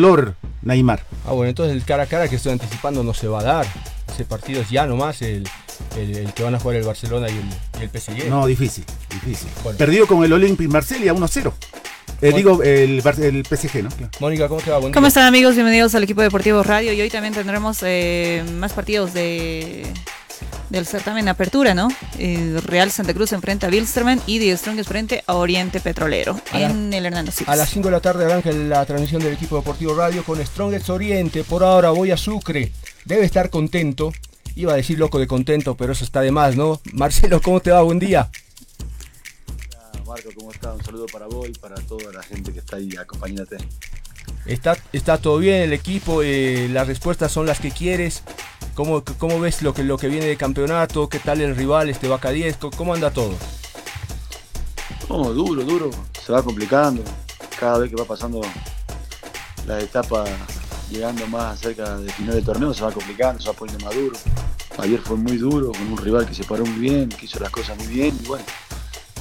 dolor, Neymar. Ah, bueno, entonces el cara a cara que estoy anticipando no se va a dar. Ese partido es ya nomás el, el, que van a jugar el Barcelona y el, el PSG. No, difícil, difícil. Perdido con el Olympique Marsella 1-0. Eh, digo, el, el, PSG, ¿no? Mónica, ¿cómo te va? ¿Cómo están amigos? Bienvenidos al equipo deportivo Radio y hoy también tendremos eh, más partidos de del certamen Apertura, ¿no? Eh, Real Santa Cruz enfrenta a Bilsterman y The Strongest frente a Oriente Petrolero en el Hernando A las 5 de la tarde arranca la transmisión del equipo deportivo Radio con Strongest Oriente. Por ahora voy a Sucre. Debe estar contento. Iba a decir loco de contento, pero eso está de más, ¿no? Marcelo, ¿cómo te va? Buen día. Marco, ¿cómo estás? Un saludo para vos y para toda la gente que está ahí acompañándote. Está, está todo bien el equipo, eh, las respuestas son las que quieres. ¿Cómo, ¿Cómo, ves lo que, lo que viene de campeonato? ¿Qué tal el rival, este Vaca 10? ¿Cómo anda todo? No, duro, duro. Se va complicando. Cada vez que va pasando la etapa, llegando más cerca del final del torneo, se va complicando, se va poniendo más duro. Ayer fue muy duro, con un rival que se paró muy bien, que hizo las cosas muy bien. Y bueno,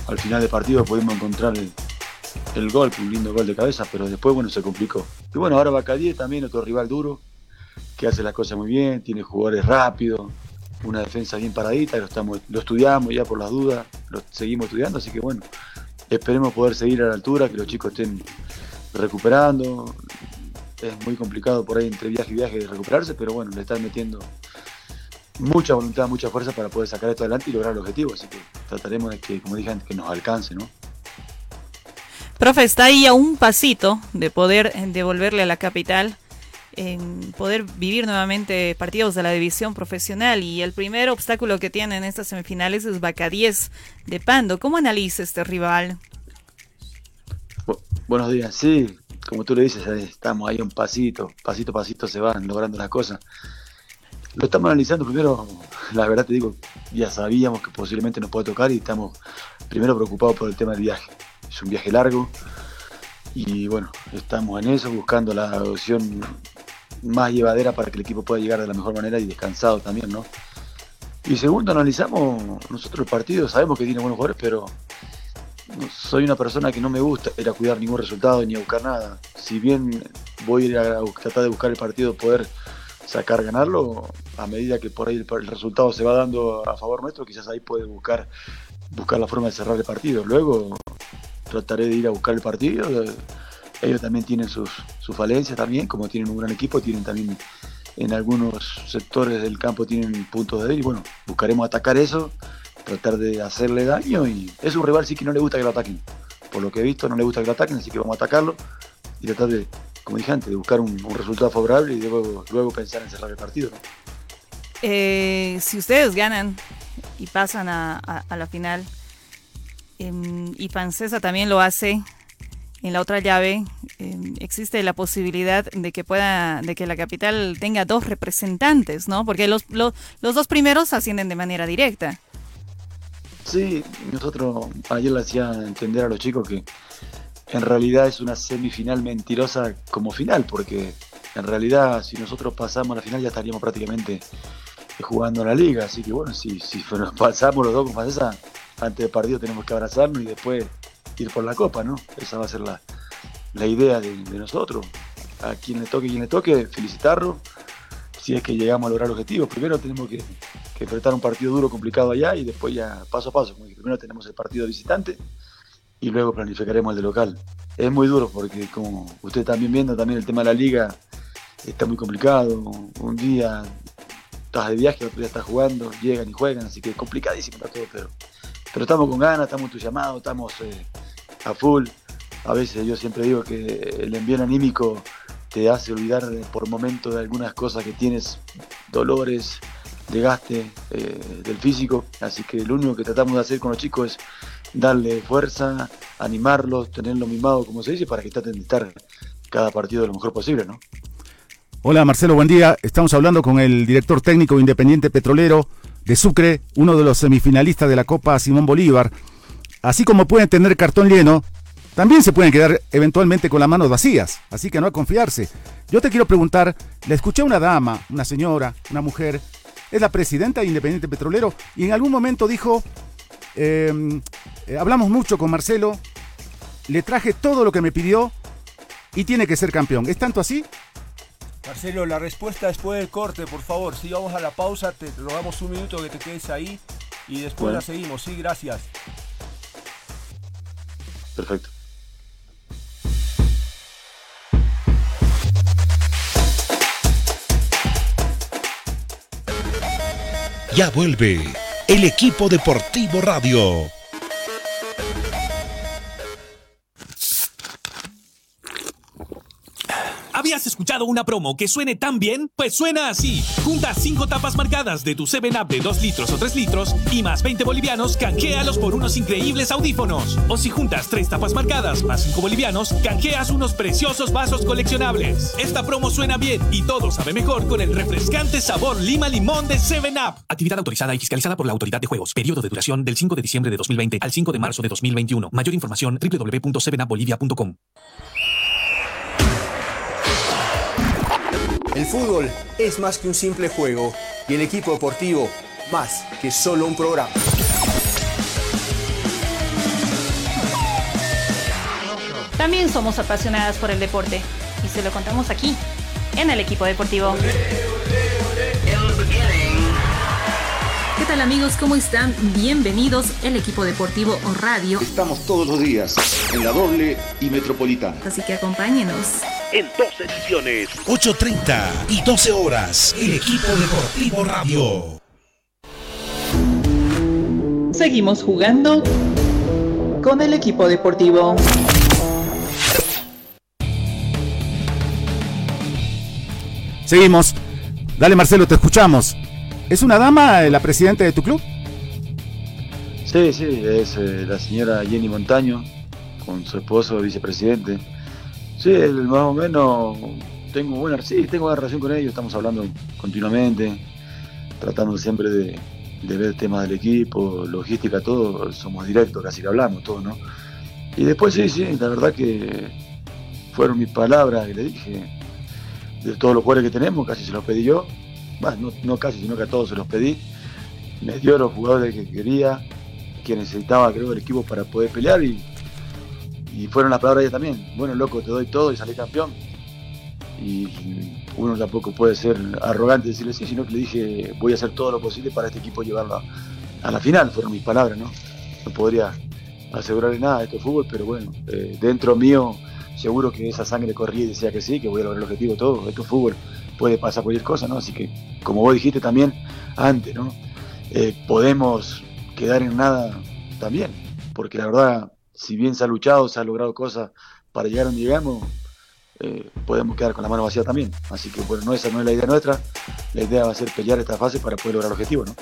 al final del partido pudimos encontrar el, el gol, un lindo gol de cabeza, pero después, bueno, se complicó. Y bueno, ahora Bacadie también, otro rival duro, que hace las cosas muy bien, tiene jugadores rápidos, una defensa bien paradita, lo, estamos, lo estudiamos ya por las dudas, lo seguimos estudiando, así que bueno, esperemos poder seguir a la altura, que los chicos estén recuperando. Es muy complicado por ahí entre viaje y viaje recuperarse, pero bueno, le están metiendo mucha voluntad, mucha fuerza para poder sacar esto adelante y lograr el objetivo. Así que trataremos de que, como dije que nos alcance, ¿no? Profe, está ahí a un pasito de poder devolverle a la capital, en poder vivir nuevamente partidos de la división profesional. Y el primer obstáculo que tiene en estas semifinales es Vaca 10 de Pando. ¿Cómo analiza este rival? buenos días, sí, como tú le dices, estamos ahí un pasito, pasito a pasito se van logrando las cosas. Lo estamos analizando primero, la verdad te digo, ya sabíamos que posiblemente nos puede tocar y estamos primero preocupados por el tema del viaje es un viaje largo y bueno, estamos en eso, buscando la opción más llevadera para que el equipo pueda llegar de la mejor manera y descansado también, ¿no? Y segundo, analizamos nosotros el partido, sabemos que tiene buenos jugadores, pero soy una persona que no me gusta ir a cuidar ningún resultado ni a buscar nada. Si bien voy a ir a tratar de buscar el partido, poder sacar, ganarlo, a medida que por ahí el, resultado se va dando a favor nuestro, quizás ahí puede buscar, buscar la forma de cerrar el partido. Luego, trataré de ir a buscar el partido. Ellos también tienen sus, falencias también, como tienen un gran equipo, tienen también en algunos sectores del campo tienen puntos de y bueno, buscaremos atacar eso, tratar de hacerle daño y es un rival sí que no le gusta que lo ataquen. Por lo que he visto no le gusta que lo ataquen, así que vamos a atacarlo y tratar de, como dije antes, de buscar un, resultado favorable y luego, luego pensar en cerrar el partido. Eh, si ustedes ganan y pasan a la final, y Pancesa también lo hace en la otra llave, em, existe la posibilidad de que pueda, de que la capital tenga dos representantes, ¿no? Porque los, los, dos primeros ascienden de manera directa. Sí, nosotros ayer le hacía entender a los chicos que en realidad es una semifinal mentirosa como final, porque en realidad si nosotros pasamos a la final ya estaríamos prácticamente jugando la liga, así que bueno, si, si nos pasamos los dos con Pancesa, antes del partido tenemos que abrazarnos y después ir por la copa, ¿no? Esa va a ser la, idea de, nosotros. A quien le toque, quien le toque, felicitarlo. Si es que llegamos a lograr objetivos, primero tenemos que, enfrentar un partido duro, complicado allá y después ya paso a paso. Primero tenemos el partido visitante y luego planificaremos el de local. Es muy duro porque como ustedes también viendo, también el tema de la liga está muy complicado. Un día estás de viaje, otro día estás jugando, llegan y juegan, así que es complicadísimo para todo, pero pero estamos con ganas, estamos entusiasmados, estamos eh, a full. A veces yo siempre digo que el envío anímico te hace olvidar por momentos de algunas cosas que tienes, dolores, desgaste eh, del físico. Así que lo único que tratamos de hacer con los chicos es darle fuerza, animarlos, tenerlos mimados, como se dice, para que traten de estar cada partido lo mejor posible, ¿no? Hola Marcelo, buen día. Estamos hablando con el director técnico Independiente Petrolero, de Sucre, uno de los semifinalistas de la Copa Simón Bolívar. Así como pueden tener cartón lleno, también se pueden quedar eventualmente con las manos vacías, así que no a confiarse. Yo te quiero preguntar, le escuché a una dama, una señora, una mujer, es la presidenta de Independiente Petrolero, y en algún momento dijo, em, eh, hablamos mucho con Marcelo, le traje todo lo que me pidió, y tiene que ser campeón. ¿Es tanto así? Marcelo, la respuesta después del corte, por favor. Si vamos a la pausa, te rogamos un minuto que te quedes ahí y después la seguimos. Sí, gracias. Perfecto. Ya vuelve el equipo deportivo radio. Escuchado una promo que suene tan bien? Pues suena así. Junta 5 tapas marcadas de tu 7-Up de 2 litros o 3 litros y más 20 bolivianos, canjealos por unos increíbles audífonos. O si juntas 3 tapas marcadas más 5 bolivianos, canjeas unos preciosos vasos coleccionables. Esta promo suena bien y todo sabe mejor con el refrescante sabor lima limón de 7-Up. Actividad autorizada y fiscalizada por la Autoridad de Juegos. Periodo de duración del 5 de diciembre de 2020 al 5 de marzo de 2021. Mayor información www.7upbolivia.com. El fútbol es más que un simple juego y el equipo deportivo más que solo un programa. También somos apasionadas por el deporte y se lo contamos aquí, en el equipo deportivo. ¿Qué tal amigos? ¿Cómo están? Bienvenidos el equipo deportivo o radio. Estamos todos los días en la doble y metropolitana. Así que acompáñenos en dos ediciones. 8.30 y 12 horas. El equipo deportivo radio. Seguimos jugando con el equipo deportivo. Seguimos. Dale Marcelo, te escuchamos. ¿Es una dama la presidenta de tu club? Sí, sí, es eh, la señora Jenny Montaño, con su esposo, vicepresidente. Sí, más o menos tengo buena, sí, tengo buena relación con ellos, estamos hablando continuamente, tratando siempre de, ver temas del equipo, logística, todo, somos directos, casi que hablamos, todo, ¿no? Y después sí, sí, la verdad que fueron mis palabras que le dije, de todos los jugadores que tenemos, casi se los pedí yo, no, no casi, sino que a todos se los pedí, me dio los jugadores que quería, que necesitaba, creo, el equipo para poder pelear y y fueron las palabras de ella también. Bueno, loco, te doy todo y salí campeón. Y uno tampoco puede ser arrogante y decirle sí, sino que le dije voy a hacer todo lo posible para este equipo llevarlo a, la final. Fueron mis palabras, ¿no? No podría asegurarle nada de este fútbol, pero bueno, eh, dentro mío seguro que esa sangre corría y decía que sí, que voy a lograr el objetivo todo. Esto es fútbol, puede pasar cualquier cosa, ¿no? Así que, como vos dijiste también antes, ¿no? Eh, podemos quedar en nada también, porque la verdad si bien se ha luchado, se ha logrado cosas para llegar donde llegamos, eh, podemos quedar con la mano vacía también. Así que bueno, no, esa no es la idea nuestra. La idea va a ser pelear esta fase para poder lograr el objetivo, ¿no?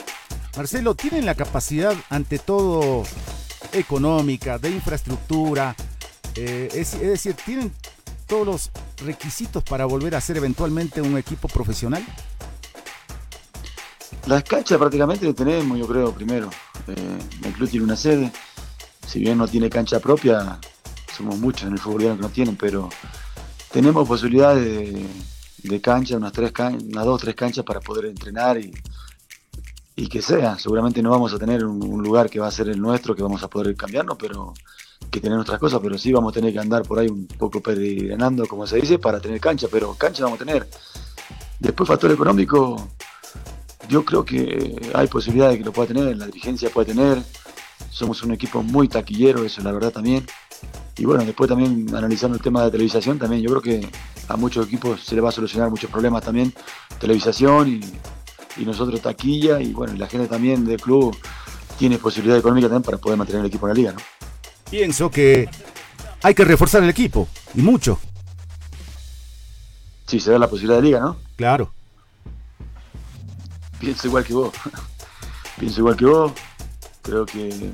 Marcelo, ¿tienen la capacidad ante todo económica, de infraestructura? Eh, es, decir, ¿tienen todos los requisitos para volver a ser eventualmente un equipo profesional? Las canchas prácticamente las tenemos, yo creo, primero. Eh, el club tiene una sede, si bien no tiene cancha propia, somos muchos en el fútbol que no tienen, pero tenemos posibilidades de, cancha, unas, tres unas dos o tres canchas para poder entrenar y, y que sea. Seguramente no vamos a tener un, lugar que va a ser el nuestro, que vamos a poder cambiarnos, pero que tener otras cosas, pero sí vamos a tener que andar por ahí un poco peregrinando, como se dice, para tener cancha, pero cancha vamos a tener. Después factor económico, yo creo que hay posibilidades de que lo pueda tener, la dirigencia puede tener, somos un equipo muy taquillero, eso es la verdad también. Y bueno, después también analizando el tema de televisación, también yo creo que a muchos equipos se le va a solucionar muchos problemas también, televisación y, nosotros taquilla y bueno, la gente también del club tiene posibilidad económica también para poder mantener el equipo en la liga, ¿no? Pienso que hay que reforzar el equipo, y mucho. Sí, se da la posibilidad de liga, ¿no? Claro. Pienso igual que vos. Pienso igual que vos. Creo que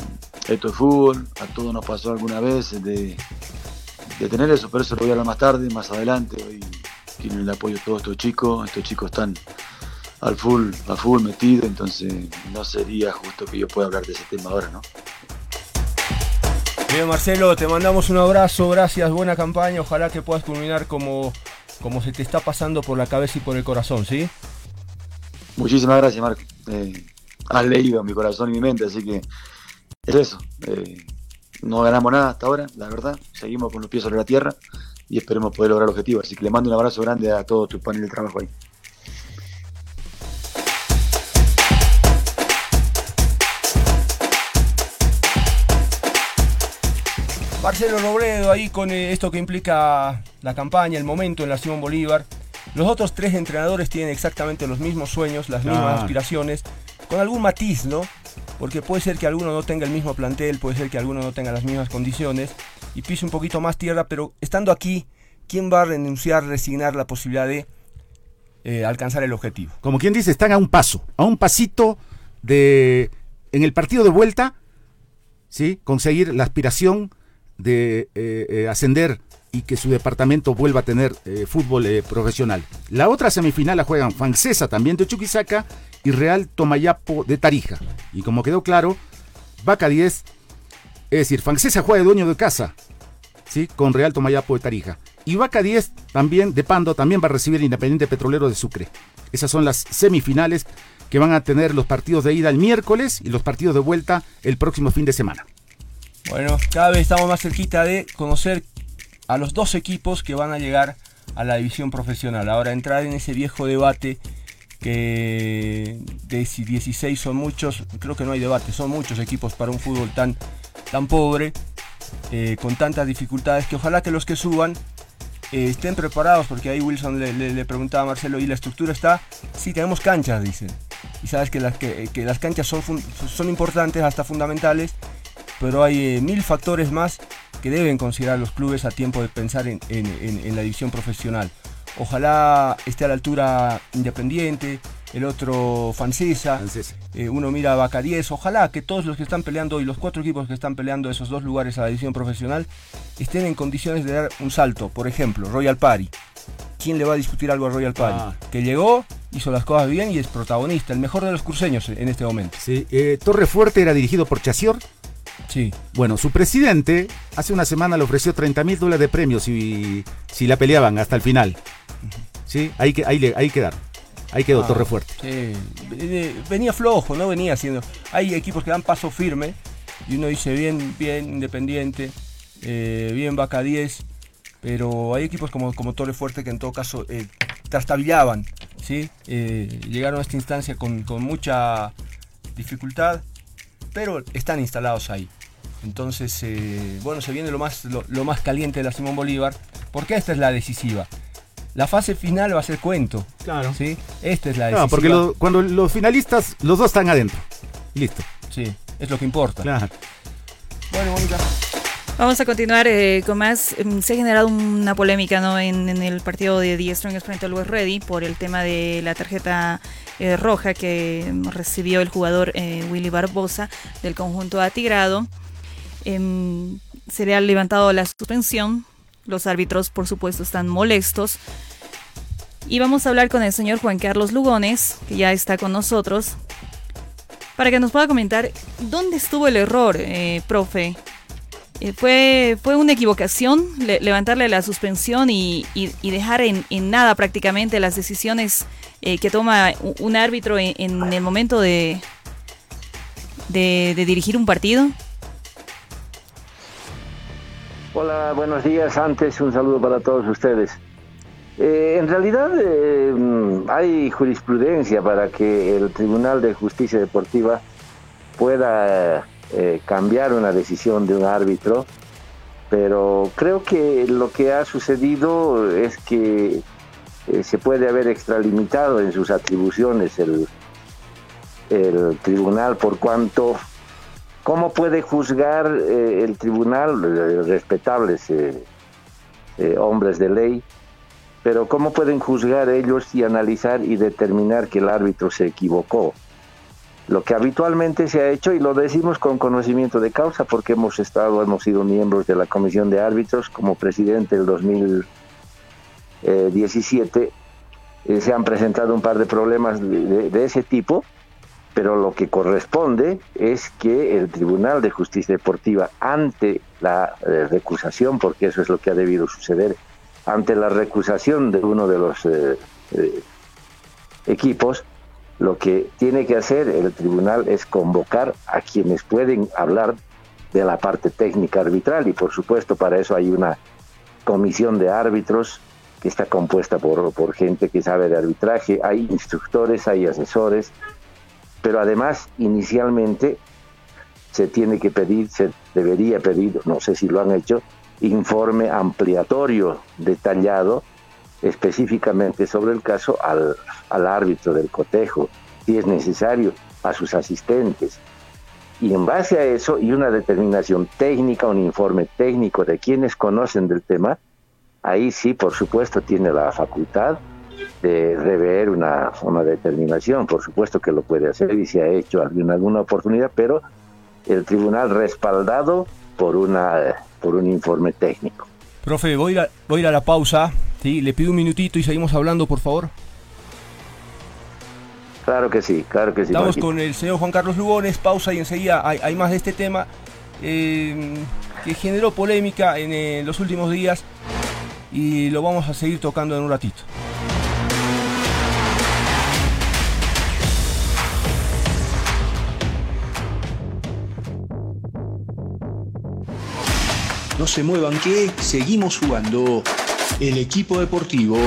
esto es fútbol, a todos nos pasó alguna vez de, tener eso, pero eso lo voy a hablar más tarde, más adelante. Hoy tienen el apoyo de todos estos chicos, estos chicos están al full, a full metido, entonces no sería justo que yo pueda hablar de ese tema ahora, ¿no? Bien, Marcelo, te mandamos un abrazo, gracias, buena campaña, ojalá que puedas culminar como, como se te está pasando por la cabeza y por el corazón, ¿sí? Muchísimas gracias, Marco. Eh, has leído mi corazón y mi mente, así que es eso. Eh, no ganamos nada hasta ahora, la verdad. Seguimos con los pies sobre la tierra y esperemos poder lograr el objetivo. Así que le mando un abrazo grande a todo tu panel de trabajo ahí. Marcelo Robledo ahí con eh, esto que implica la campaña, el momento en la Simón Bolívar. Los otros tres entrenadores tienen exactamente los mismos sueños, las mismas Ah. aspiraciones, con algún matiz, ¿no? Porque puede ser que alguno no tenga el mismo plantel, puede ser que alguno no tenga las mismas condiciones y pise un poquito más tierra, pero estando aquí, ¿quién va a renunciar, resignar la posibilidad de eh, alcanzar el objetivo? Como quien dice, están a un paso, a un pasito de, en el partido de vuelta, ¿sí? conseguir la aspiración de eh, eh, ascender y que su departamento vuelva a tener eh, fútbol profesional. La otra semifinal la juegan Fancesa también de Chuquisaca y Real Tomayapo de Tarija. Y como quedó claro, Vaca 10, es decir, Fancesa juega de dueño de casa, ¿sí? con Real Tomayapo de Tarija. Y Vaca 10 también de Pando también va a recibir Independiente Petrolero de Sucre. Esas son las semifinales que van a tener los partidos de ida el miércoles y los partidos de vuelta el próximo fin de semana. Bueno, cada vez estamos más cerquita de conocer a los dos equipos que van a llegar a la división profesional. Ahora entrar en ese viejo debate que de si 16 son muchos, creo que no hay debate, son muchos equipos para un fútbol tan, tan pobre, eh, con tantas dificultades, que ojalá que los que suban eh, estén preparados, porque ahí Wilson le, preguntaba a Marcelo, ¿y la estructura está? Sí, tenemos canchas, dicen. Y sabes que las, que, las canchas son, son importantes, hasta fundamentales, pero hay eh, mil factores más que deben considerar los clubes a tiempo de pensar en, en- en- en la división profesional. Ojalá esté a la altura Independiente, el otro Francesa. eh, uno mira a 10, ojalá que todos los que están peleando hoy, los cuatro equipos que están peleando esos dos lugares a la división profesional, estén en condiciones de dar un salto. Por ejemplo, Royal Party. ¿Quién le va a discutir algo a Royal Party? Ah. Que llegó, hizo las cosas bien y es protagonista, el mejor de los cruceños en este momento. Sí, eh, Torre Fuerte era dirigido por Chasior. Sí. Bueno, su presidente hace una semana le ofreció 30 mil dólares de premios si, si la peleaban hasta el final. ¿Sí? Ahí, que, ahí, ahí quedaron. Ahí quedó Ah, Torre Fuerte. sí. Venía flojo, no venía haciendo. Hay equipos que dan paso firme y uno dice bien, bien Independiente, eh, bien Vaca 10, pero hay equipos como, como Torre Fuerte que en todo caso eh, trastabillaban, ¿sí? Eh, llegaron a esta instancia con, con mucha dificultad, pero están instalados ahí. Entonces, eh, bueno, se viene lo más, lo, lo más caliente de la Simón Bolívar, porque esta es la decisiva. La fase final va a ser cuento. Claro. ¿sí? Esta es la decisiva. No, porque lo- cuando los finalistas, los dos están adentro. Listo. Sí, es lo que importa. Claro. Bueno, Mónica. Vamos a continuar eh, con más. Em, Se ha generado una polémica ¿no? en, el partido de The Strongest frente al West Ready por el tema de la tarjeta eh, roja que recibió el jugador eh, Willy Barbosa del conjunto Atigrado. Em, se le ha levantado la suspensión. Los árbitros, por supuesto, están molestos. Y vamos a hablar con el señor Juan Carlos Lugones, que ya está con nosotros, para que nos pueda comentar dónde estuvo el error, eh, profe. Eh, fue, fue una equivocación le- levantarle la suspensión y, y- dejar en, en nada prácticamente las decisiones eh, que toma un árbitro en, el momento de, de, dirigir un partido. Hola, buenos días. Antes un saludo para todos ustedes. Eh, en realidad mm, hay jurisprudencia para que el Tribunal de Justicia Deportiva pueda eh, cambiar una decisión de un árbitro, pero creo que lo que ha sucedido es que eh, se puede haber extralimitado en sus atribuciones el, tribunal por cuanto ¿Cómo puede juzgar eh, el tribunal, respetables hombres de ley, pero cómo pueden juzgar ellos y analizar y determinar que el árbitro se equivocó? Lo que habitualmente se ha hecho, y lo decimos con conocimiento de causa, porque hemos estado, hemos sido miembros de la Comisión de Árbitros como presidente del 2017, eh, se han presentado un par de problemas de, ese tipo, pero lo que corresponde es que el Tribunal de Justicia Deportiva, ante la eh, recusación, porque eso es lo que ha debido suceder, ante la recusación de uno de los eh, eh, equipos, lo que tiene que hacer el tribunal es convocar a quienes pueden hablar de la parte técnica arbitral. Y por supuesto para eso hay una comisión de árbitros que está compuesta por, por gente que sabe de arbitraje, hay instructores, hay asesores, pero además inicialmente se tiene que pedir, se debería pedir, no sé si lo han hecho, informe ampliatorio detallado específicamente sobre el caso al, al árbitro del cotejo, si es necesario, a sus asistentes. Y en base a eso y una determinación técnica, un informe técnico de quienes conocen del tema, ahí sí, por supuesto, tiene la facultad de rever una, una determinación. Por supuesto que lo puede hacer y se ha hecho en alguna oportunidad, pero el tribunal respaldado por, una, por un informe técnico. Profe, voy a, voy a ir a la pausa. ¿Sí? Le pido un minutito y seguimos hablando, por favor. Claro que sí, claro que sí. Estamos con el señor Juan Carlos Lugones, pausa y enseguida hay, hay más de este tema eh, que generó polémica en eh, los últimos días y lo vamos a seguir tocando en un ratito. No se muevan que seguimos jugando. El equipo deportivo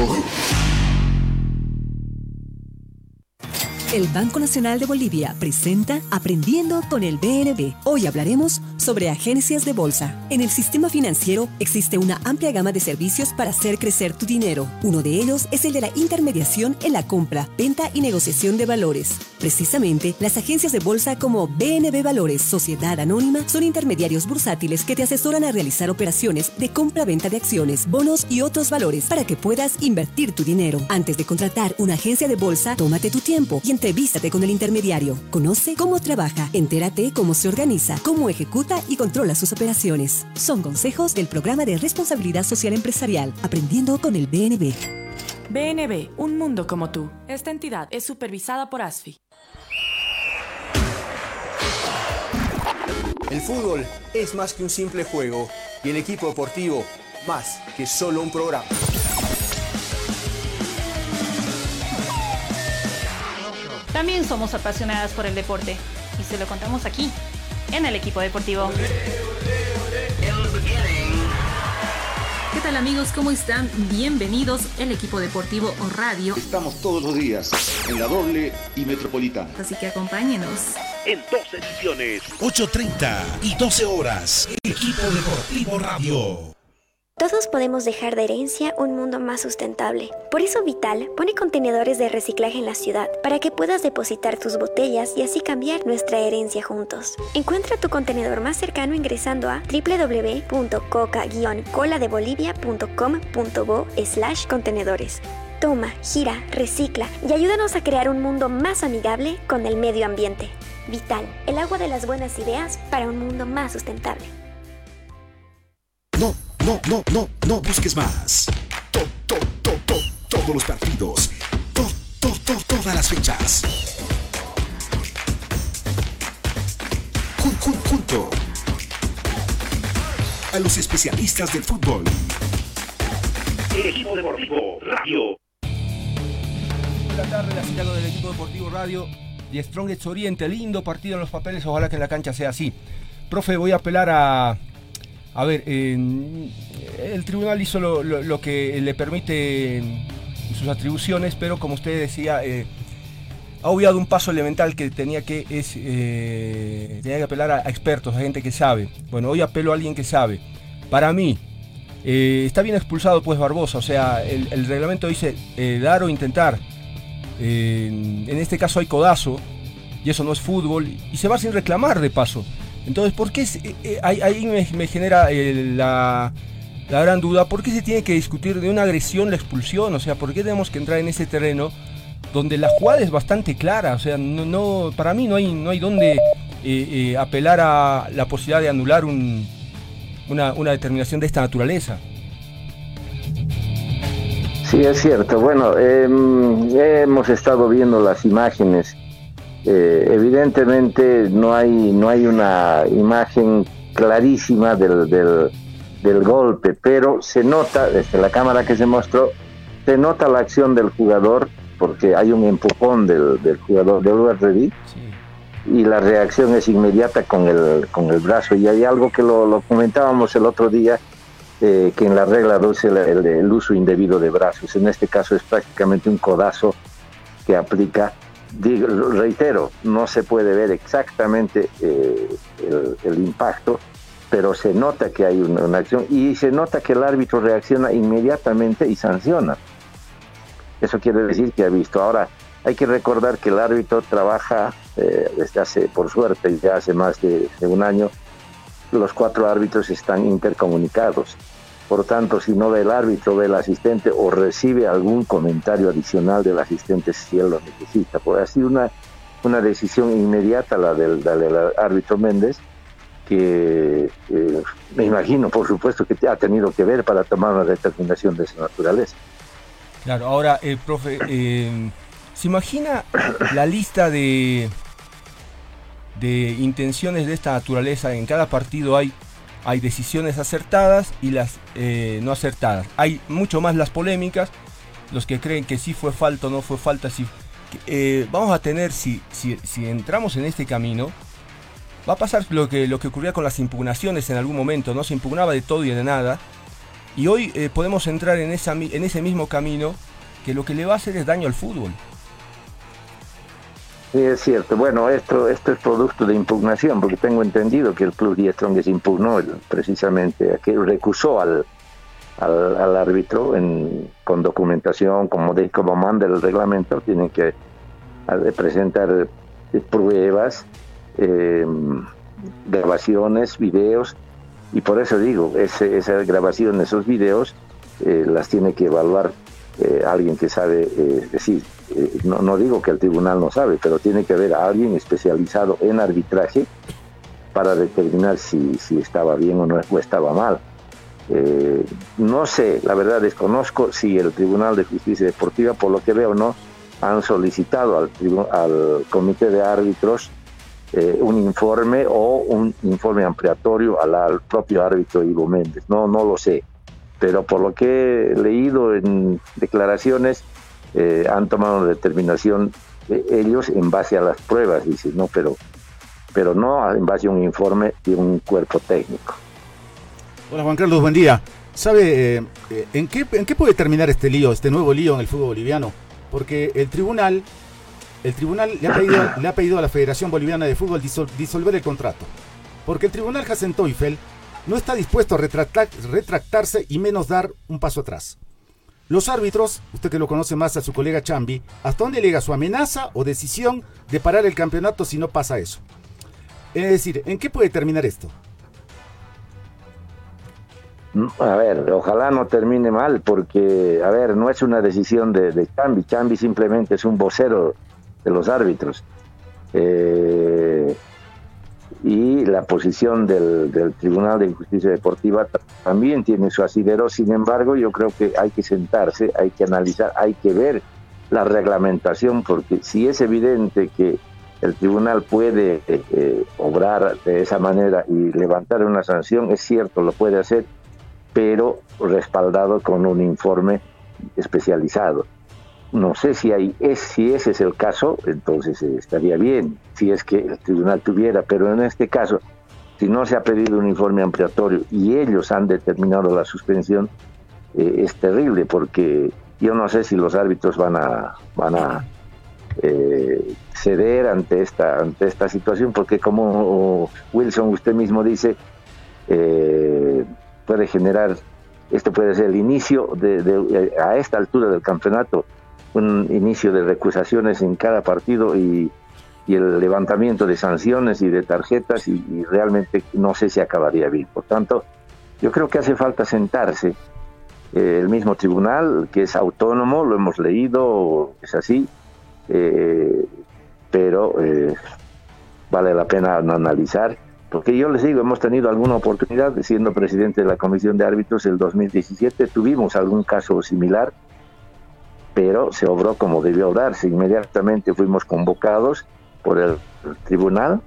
El Banco Nacional de Bolivia presenta Aprendiendo con el BNB. Hoy hablaremos sobre agencias de bolsa. En el sistema financiero existe una amplia gama de servicios para hacer crecer tu dinero. Uno de ellos es el de la intermediación en la compra, venta y negociación de valores. Precisamente, las agencias de bolsa como BNB Valores, Sociedad Anónima, son intermediarios bursátiles que te asesoran a realizar operaciones de compra-venta de acciones, bonos y otros valores para que puedas invertir tu dinero. Antes de contratar una agencia de bolsa, tómate tu tiempo y entrevístate con el intermediario. Conoce cómo trabaja, entérate cómo se organiza, cómo ejecuta y controla sus operaciones. Son consejos del programa de responsabilidad social empresarial, aprendiendo con el BNB. BNB, un mundo como tú. Esta entidad es supervisada por ASFI. El fútbol es más que un simple juego y el equipo deportivo más que solo un programa. También somos apasionadas por el deporte y se lo contamos aquí, en el equipo deportivo. ¿Qué tal amigos? ¿Cómo están? Bienvenidos el equipo deportivo radio. Estamos todos los días en la doble y metropolitana. Así que acompáñenos. en dos ediciones, 8.30 y 12 horas. El equipo deportivo radio. Todos podemos dejar de herencia un mundo más sustentable. Por eso Vital pone contenedores de reciclaje en la ciudad para que puedas depositar tus botellas y así cambiar nuestra herencia juntos. Encuentra tu contenedor más cercano ingresando a www.coca-coladebolivia.com.bo slash contenedores. Toma, gira, recicla y ayúdanos a crear un mundo más amigable con el medio ambiente. Vital, el agua de las buenas ideas para un mundo más sustentable. No, no, no, no, no busques más. To, to, to, to, todos los partidos. To, to, to, todas las fechas. Jun, jun, junto a los especialistas del fútbol. El equipo deportivo radio. de la tarde, la cita con el equipo deportivo radio de Strongest Oriente. Lindo partido en los papeles, ojalá que en la cancha sea así. Profe, voy a apelar a. A ver, eh, el tribunal hizo lo, que le permite sus atribuciones, pero como usted decía, eh, ha obviado un paso elemental que tenía que, es, eh, tenía que apelar a, expertos, a gente que sabe. Bueno, hoy apelo a alguien que sabe. Para mí, eh, está bien expulsado pues Barbosa, o sea, el, el reglamento dice dar o intentar. En este caso hay codazo, y eso no es fútbol, y se va sin reclamar de paso. Entonces, ¿por qué es- eh, eh, ahí, me, genera eh, la, la gran duda? ¿Por qué se tiene que discutir de una agresión la expulsión? O sea, ¿por qué tenemos que entrar en ese terreno donde la jugada es bastante clara? O sea, no, para mí no hay, no hay donde eh, eh, apelar a la posibilidad de anular un- una, determinación de esta naturaleza. Sí, es cierto. Bueno, em, hemos estado viendo las imágenes. Eh, evidentemente no hay, no hay una imagen clarísima del, del, del golpe, pero se nota, desde la cámara que se mostró, se nota la acción del jugador, porque hay un empujón del, del jugador de Ready y la reacción es inmediata con el, con el brazo. Y hay algo que lo, lo comentábamos el otro día, eh, que en la regla 12 el, el, uso indebido de brazos. En este caso es prácticamente un codazo que aplica. Reitero, no se puede ver exactamente eh, el, impacto, pero se nota que hay una, acción y se nota que el árbitro reacciona inmediatamente y sanciona. Eso quiere decir que ha visto. Ahora, hay que recordar que el árbitro trabaja eh, desde hace, por suerte, ya hace más de un año, los cuatro árbitros están intercomunicados. Por tanto, si no ve el árbitro, ve el asistente o recibe algún comentario adicional del asistente si él lo necesita. Pues ha sido una, una decisión inmediata la del, la del árbitro Méndez, que eh, me imagino, por supuesto, que ha tenido que ver para tomar una determinación de esa naturaleza. Claro, ahora, eh, profe, eh, ¿se imagina la lista de, de intenciones de esta naturaleza? En cada partido hay hay decisiones acertadas y las eh, no acertadas. Hay mucho más las polémicas, los que creen que sí fue falta o no fue falta. Si, eh, vamos a tener, si, si, si, entramos en este camino, va a pasar lo que, lo que ocurría con las impugnaciones en algún momento, ¿no? Se impugnaba de todo y de nada. Y hoy eh, podemos entrar en, en ese mismo camino que lo que le va a hacer es daño al fútbol. Sí, es cierto. Bueno, esto, esto es producto de impugnación, porque tengo entendido que el Club Die Strongest impugnó precisamente, que recusó al, al, árbitro con documentación, como, de, como manda el reglamento, tienen que presentar pruebas, eh, grabaciones, videos, y por eso digo, ese, esa grabación, esos videos, eh, las tiene que evaluar eh, alguien que sabe decir eh, no, no, digo que el tribunal no sabe, pero tiene que haber alguien especializado en arbitraje para determinar si, si estaba bien o no estaba mal. Eh, no sé, la verdad desconozco si el Tribunal de Justicia Deportiva, por lo que veo, no han solicitado al, al Comité de Árbitros eh, un informe o un informe ampliatorio al, al, propio árbitro Ivo Méndez. No, no lo sé, pero por lo que he leído en declaraciones, eh, han tomado una determinación eh, ellos en base a las pruebas, dice, no, pero, pero no en base a un informe y un cuerpo técnico. Hola Juan Carlos, buen día. ¿Sabe eh, ¿en, qué, en qué puede terminar este lío, este nuevo lío en el fútbol boliviano? Porque el tribunal, el tribunal le ha pedido, le ha pedido a la Federación Boliviana de Fútbol disol, disolver el contrato. Porque el tribunal Hassen Teufel no está dispuesto a retractar, retractarse y menos dar un paso atrás. Los árbitros, usted que lo conoce más a su colega Chambi, ¿hasta dónde llega su amenaza o decisión de parar el campeonato si no pasa eso? Es decir, ¿en qué puede terminar esto? A ver, ojalá no termine mal, porque, a ver, no es una decisión de, de Chambi, Chambi simplemente es un vocero de los árbitros. Eh, y la posición del, del, Tribunal de Justicia Deportiva también tiene su asidero. Sin embargo, yo creo que hay que sentarse, hay que analizar, hay que ver la reglamentación, porque si es evidente que el tribunal puede eh, eh, obrar de esa manera y levantar una sanción, es cierto, lo puede hacer, pero respaldado con un informe especializado. No sé si, hay, es, si ese es el caso, entonces eh, estaría bien, si es que el tribunal tuviera, pero en este caso, si no se ha pedido un informe ampliatorio y ellos han determinado la suspensión, eh, es terrible porque yo no sé si los árbitros van a, van a eh, ceder ante esta, ante esta situación, porque como Wilson usted mismo dice, eh, puede generar, esto puede ser el inicio de, de, a esta altura del campeonato, un inicio de recusaciones en cada partido y, y el levantamiento de sanciones y de tarjetas y, realmente no sé si acabaría bien. Por tanto, yo creo que hace falta sentarse. Eh, el mismo tribunal, que es autónomo, lo hemos leído, es así, eh, pero eh, vale la pena analizar, porque yo les digo, hemos tenido alguna oportunidad, siendo presidente de la Comisión de Árbitros el 2017, tuvimos algún caso similar, pero se obró como debió obrarse. Inmediatamente fuimos convocados por el tribunal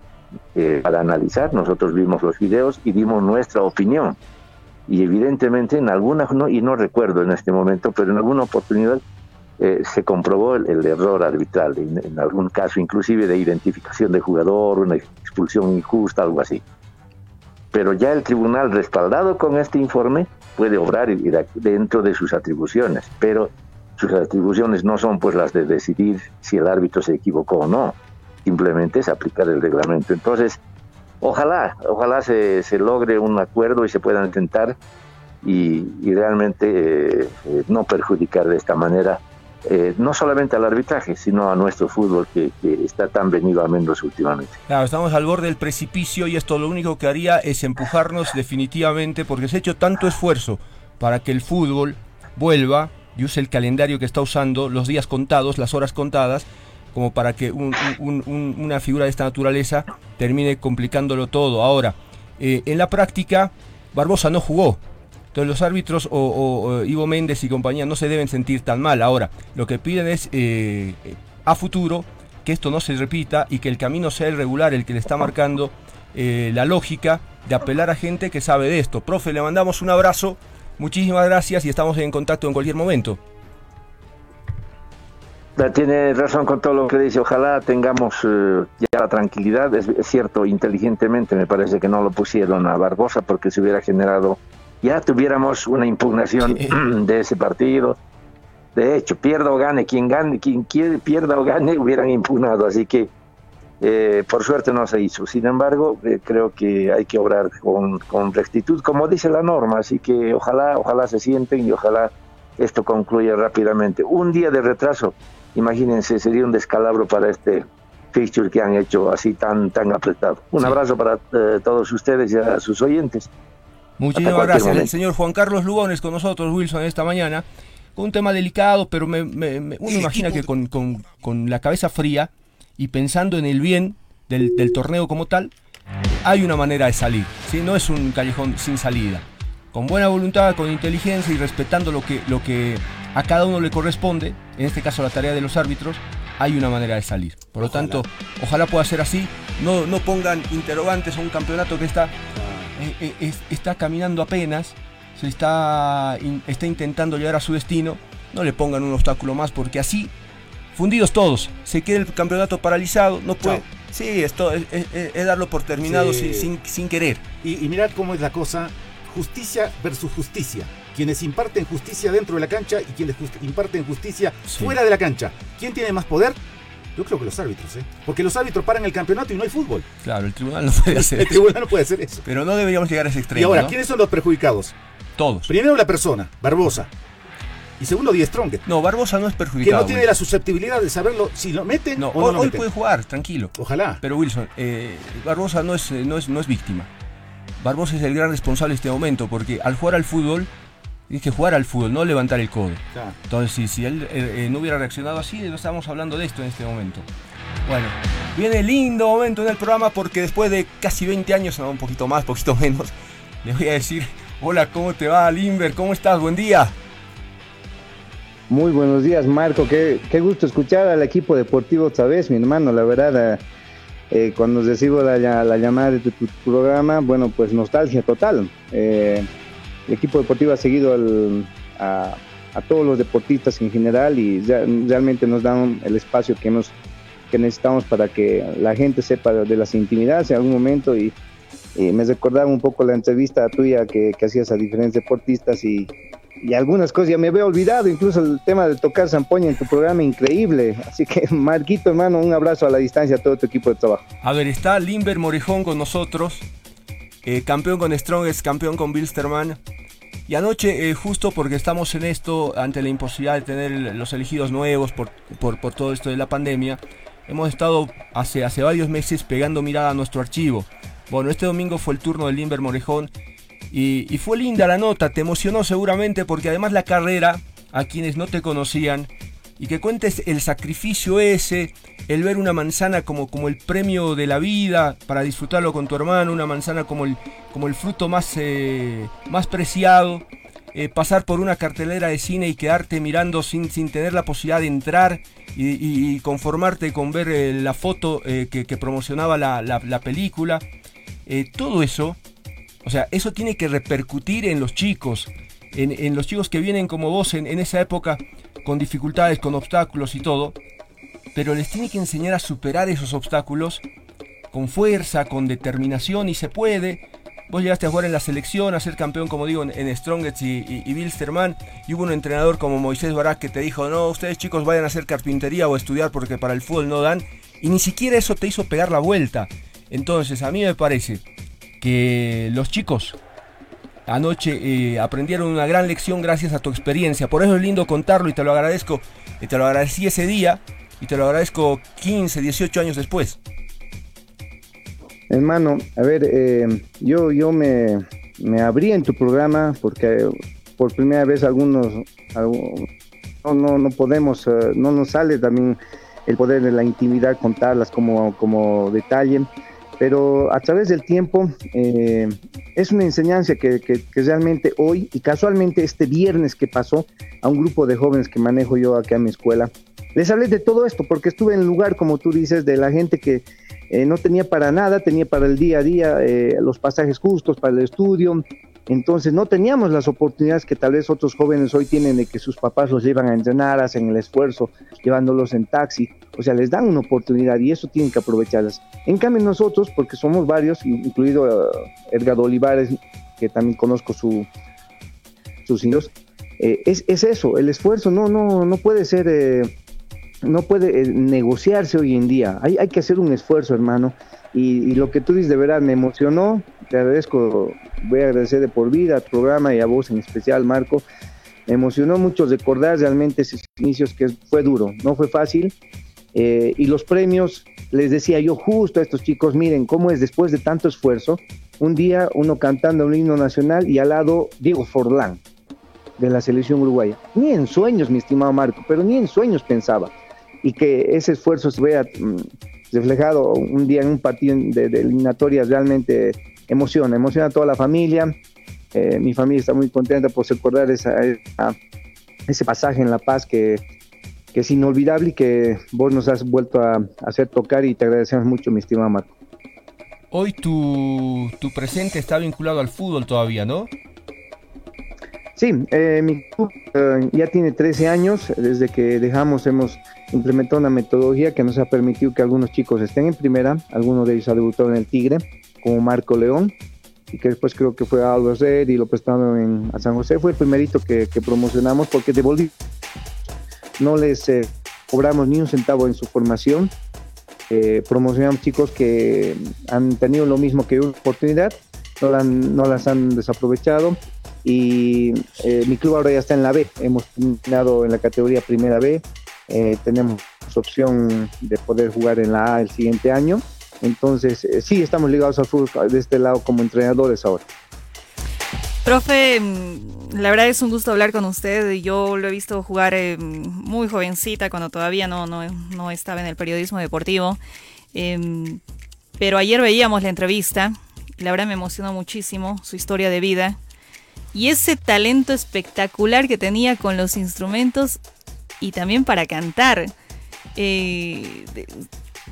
eh, para analizar. Nosotros vimos los videos y dimos nuestra opinión. Y evidentemente en alguna, no, y no recuerdo en este momento, pero en alguna oportunidad eh, se comprobó el, el error arbitral, en, en, algún caso inclusive de identificación de jugador, una expulsión injusta, algo así. Pero ya el tribunal respaldado con este informe puede obrar dentro de sus atribuciones, pero sus atribuciones no son pues las de decidir si el árbitro se equivocó o no, simplemente es aplicar el reglamento. Entonces, ojalá, ojalá se, logre un acuerdo y se puedan intentar y, realmente eh, eh, no perjudicar de esta manera eh, no solamente al arbitraje, sino a nuestro fútbol que, está tan venido a menos últimamente. Claro, estamos al borde del precipicio y esto lo único que haría es empujarnos definitivamente porque se ha hecho tanto esfuerzo para que el fútbol vuelva y use el calendario que está usando, los días contados, las horas contadas, como para que una figura de esta naturaleza termine complicándolo todo. Ahora, en la práctica, Barbosa no jugó, entonces los árbitros o, Ivo Méndez y compañía no se deben sentir tan mal. Ahora, lo que piden es eh, a futuro que esto no se repita y que el camino sea el regular, el que le está marcando eh, la lógica de apelar a gente que sabe de esto. Profe, le mandamos un abrazo, muchísimas gracias y estamos en contacto en cualquier momento. Tiene razón con todo lo que dice. Ojalá tengamos eh, ya la tranquilidad. es, cierto, inteligentemente me parece que no lo pusieron a Barbosa porque se hubiera generado ya tuviéramos una impugnación de ese partido. De hecho, pierda o gane, quien gane, quien quiere, pierda o gane, hubieran impugnado. Así que, eh, por suerte no se hizo. Sin embargo, eh, creo que hay que obrar con, con, rectitud, como dice la norma. Así que ojalá, ojalá se sienten y ojalá esto concluya rápidamente. Un día de retraso, imagínense, sería un descalabro para este fixture que han hecho así tan, tan apretado. Un abrazo para eh, todos ustedes y a sus oyentes. Muchísimas gracias. El señor Juan Carlos Lugones con nosotros, Wilson, esta mañana, con un tema delicado, pero me, uno imagina que con, la cabeza fría y pensando en el bien del, torneo como tal, hay una manera de salir. ¿sí? No es un callejón sin salida. Con buena voluntad, con inteligencia y respetando lo que, lo que a cada uno le corresponde, en este caso la tarea de los árbitros, hay una manera de salir. Por lo tanto, ojalá pueda ser así. No, no pongan interrogantes a un campeonato que está eh, eh, está caminando apenas, se está, está intentando llegar a su destino, no le pongan un obstáculo más porque así, fundidos todos, se queda el campeonato paralizado, no puede... Sí, esto es, darlo por terminado sin, sin, querer. Y, mirad cómo es la cosa, justicia versus justicia. Quienes imparten justicia dentro de la cancha y quienes imparten justicia fuera de la cancha. ¿Quién tiene más poder? Yo creo que los árbitros, ¿eh? Porque los árbitros paran el campeonato y no hay fútbol. Claro, el tribunal no puede hacer El tribunal no puede hacer eso. Pero no deberíamos llegar a ese extremo. Y ahora, ¿quiénes son los perjudicados? Todos. Primero la persona, Barbosa. Y segundo, Die Strong. No, Barbosa no es perjudicado. Que no tiene la susceptibilidad de saberlo si lo meten no, o no hoy, puede jugar, tranquilo. Ojalá. Pero Wilson, eh, Barbosa no es, no, es, no es víctima. Barbosa es el gran responsable de este momento, porque al jugar al fútbol Tienes que jugar al fútbol, no levantar el codo. Entonces, si, si él eh, eh, no hubiera reaccionado así, no estábamos hablando de esto en este momento. Bueno, viene lindo momento en el programa porque después de casi 20 años, no, un poquito más, poquito menos, le voy a decir, hola, ¿cómo te va, Limber? ¿Cómo estás? Buen día. Muy buenos días, Marco. Qué, gusto escuchar al equipo deportivo otra vez, mi hermano. La verdad, eh, cuando recibo la, llamada de tu, programa, bueno, pues nostalgia total el equipo deportivo ha seguido a, todos los deportistas en general y realmente nos dan el espacio que, que necesitamos para que la gente sepa de las intimidades en algún momento y, me recordaba un poco la entrevista tuya que, hacías a diferentes deportistas y, algunas cosas ya me había olvidado, incluso el tema de tocar zampoña en tu programa, increíble. Así que, Marquito, hermano, un abrazo a la distancia a todo tu equipo de trabajo. A ver, está Limber Morejón con nosotros, eh, campeón con Strongest, campeón con Bilsterman. Y anoche, eh, justo porque estamos en esto, ante la imposibilidad de tener los elegidos nuevos por, por, todo esto de la pandemia, hemos estado hace, hace varios meses pegando mirada a nuestro archivo. Bueno, este domingo fue el turno del Limber Morejón y, y fue linda la nota, te emocionó seguramente porque además la carrera, a quienes no te conocían, y que cuentes el sacrificio ese, el ver una manzana como, como el premio de la vida para disfrutarlo con tu hermano, una manzana como el, como el fruto más, eh, más preciado, eh, pasar por una cartelera de cine y quedarte mirando sin, sin tener la posibilidad de entrar y, conformarte con ver eh, la foto que, promocionaba la, película. todo eso, o sea, eso tiene que repercutir en los chicos, en, los chicos que vienen como vos en, en esa época con dificultades, con obstáculos y todo, pero les tiene que enseñar a superar esos obstáculos con fuerza, con determinación y se puede. Vos llegaste a jugar en la selección, a ser campeón, como digo, en, en Strongest y, y, Bilsterman. Y hubo un entrenador como Moisés Barak que te dijo, no, ustedes chicos vayan a hacer carpintería o estudiar porque para el fútbol no dan. Y ni siquiera eso te hizo pegar la vuelta. Entonces, a mí me parece que los chicos anoche eh, aprendieron una gran lección gracias a tu experiencia. Por eso es lindo contarlo y te lo agradezco. Y te lo agradecí ese día y te lo agradezco 15, 18 años después. Hermano, a ver, eh, yo, yo me, me, abrí en tu programa porque por primera vez algunos, no, no, no podemos, uh, no nos sale también el poder de la intimidad contarlas como, como detalle, pero a través del tiempo eh, es una enseñanza que, que, que, realmente hoy y casualmente este viernes que pasó a un grupo de jóvenes que manejo yo aquí a mi escuela, les hablé de todo esto porque estuve en lugar, como tú dices, de la gente que eh, no tenía para nada, tenía para el día a día eh, los pasajes justos para el estudio, entonces no teníamos las oportunidades que tal vez otros jóvenes hoy tienen de que sus papás los llevan a entrenar, hacen el esfuerzo, llevándolos en taxi, o sea, les dan una oportunidad y eso tienen que aprovecharlas. En cambio nosotros, porque somos varios, incluido uh, Edgar Olivares, que también conozco su, sus hijos, eh, es, es, eso, el esfuerzo no, no, no puede ser... Eh, no puede eh, negociarse hoy en día. Hay, que hacer un esfuerzo, hermano. Y, y, lo que tú dices de verdad me emocionó. Te agradezco, voy a agradecer de por vida al programa y a vos en especial, Marco. Me emocionó mucho recordar realmente esos inicios que fue duro, no fue fácil. Eh, y los premios, les decía yo justo a estos chicos, miren cómo es después de tanto esfuerzo, un día uno cantando un himno nacional y al lado Diego Forlán de la selección uruguaya. Ni en sueños, mi estimado Marco, pero ni en sueños pensaba y que ese esfuerzo se vea mm, reflejado un día en un partido de, de eliminatorias realmente emociona, emociona a toda la familia. Eh, mi familia está muy contenta por recordar esa, esa, ese pasaje en La Paz que, que, es inolvidable y que vos nos has vuelto a, a hacer tocar y te agradecemos mucho, mi estimado Marco. Hoy tu, tu presente está vinculado al fútbol todavía, ¿no? Sí, eh, mi club eh, ya tiene 13 años, desde que dejamos hemos implementado una metodología que nos ha permitido que algunos chicos estén en primera, algunos de ellos ha debutado en el Tigre, como Marco León, y que después creo que fue a Aldo Red y lo prestaron en, a San José, fue el primerito que, que promocionamos porque devolví, no les eh, cobramos ni un centavo en su formación, eh, promocionamos chicos que han tenido lo mismo que una oportunidad, no, la no las han desaprovechado y eh, mi club ahora ya está en la B, hemos terminado en la categoría primera B, eh, tenemos opción de poder jugar en la A el siguiente año, entonces eh, sí estamos ligados al fútbol de este lado como entrenadores ahora. Profe, la verdad es un gusto hablar con usted. Yo lo he visto jugar eh, muy jovencita cuando todavía no, no, no, estaba en el periodismo deportivo. Eh, pero ayer veíamos la entrevista. La verdad me emocionó muchísimo su historia de vida y ese talento espectacular que tenía con los instrumentos y también para cantar. Eh,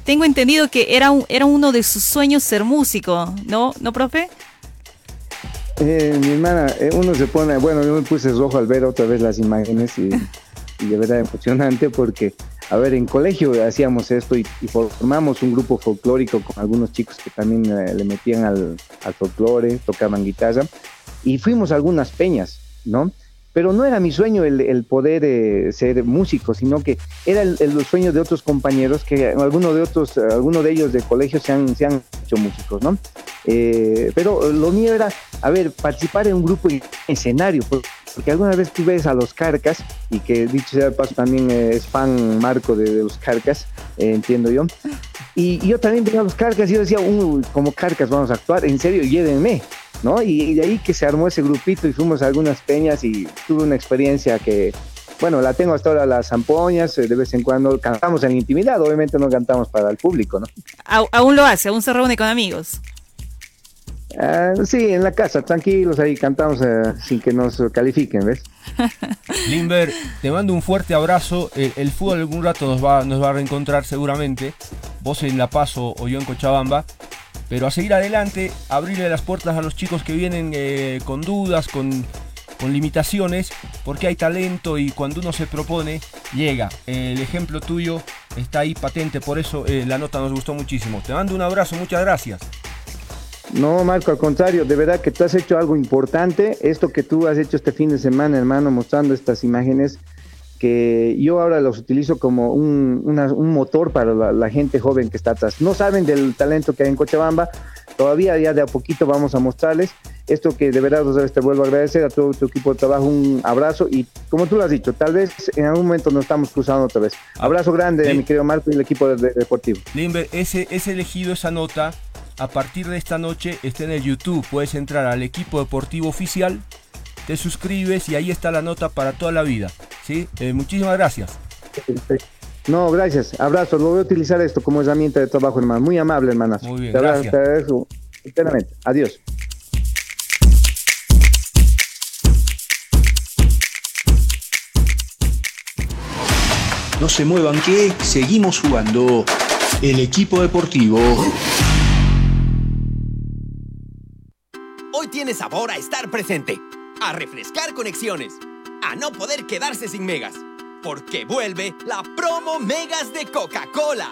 tengo entendido que era, un, era uno de sus sueños ser músico, ¿no, ¿No profe? Eh, mi hermana, eh, uno se pone, bueno, yo me puse rojo al ver otra vez las imágenes y, y de verdad emocionante porque, a ver, en colegio hacíamos esto y, y formamos un grupo folclórico con algunos chicos que también eh, le metían al, al folclore, tocaban guitarra y fuimos a algunas peñas, ¿no? Pero no era mi sueño el, poder eh, ser músico, sino que era el, sueño de otros compañeros que algunos de otros, algunos de ellos de colegio se han, se han hecho músicos, ¿no? Eh, pero lo mío era, a ver, participar en un grupo en escenario, porque alguna vez tú ves a los Carcas, y que dicho sea de paso también eh, es fan Marco de, los Carcas, eh, entiendo yo, y, y, yo también veía a los Carcas y yo decía, uh, como Carcas vamos a actuar, en serio, llévenme, ¿no? Y, y, de ahí que se armó ese grupito y fuimos a algunas peñas y tuve una experiencia que, bueno, la tengo hasta ahora las zampoñas, de vez en cuando cantamos en intimidad, obviamente no cantamos para el público, ¿no? Aún lo hace, aún se reúne con amigos. Uh, sí, en la casa, tranquilos, ahí cantamos uh, sin que nos califiquen, ¿ves? Limber, te mando un fuerte abrazo. El, el, fútbol algún rato nos va, nos va a reencontrar seguramente. Vos en La Paz o, o yo en Cochabamba. Pero a seguir adelante, abrirle las puertas a los chicos que vienen eh, con dudas, con, con, limitaciones, porque hay talento y cuando uno se propone, llega. El ejemplo tuyo está ahí patente, por eso eh, la nota nos gustó muchísimo. Te mando un abrazo, muchas gracias. No, Marco, al contrario, de verdad que tú has hecho algo importante. Esto que tú has hecho este fin de semana, hermano, mostrando estas imágenes, que yo ahora los utilizo como un, un motor para la, gente joven que está atrás. No saben del talento que hay en Cochabamba, todavía ya de a poquito vamos a mostrarles esto que de verdad te vuelvo a agradecer a todo tu equipo de trabajo, un abrazo y como tú lo has dicho, tal vez en algún momento nos estamos cruzando otra vez. Abrazo grande, mi querido Marco y el equipo de, deportivo. Limber, ese, ese elegido esa nota a partir de esta noche está en el YouTube. Puedes entrar al equipo deportivo oficial, te suscribes y ahí está la nota para toda la vida. ¿sí? Eh, muchísimas gracias. No, gracias. Abrazo. Lo voy a utilizar esto como herramienta de trabajo, hermano. Muy amable, hermana. Muy bien, gracias. eternamente. Adiós. No se muevan que seguimos jugando. El equipo deportivo. Hoy tiene sabor a estar presente, a refrescar conexiones, a no poder quedarse sin megas, porque vuelve la promo Megas de Coca-Cola.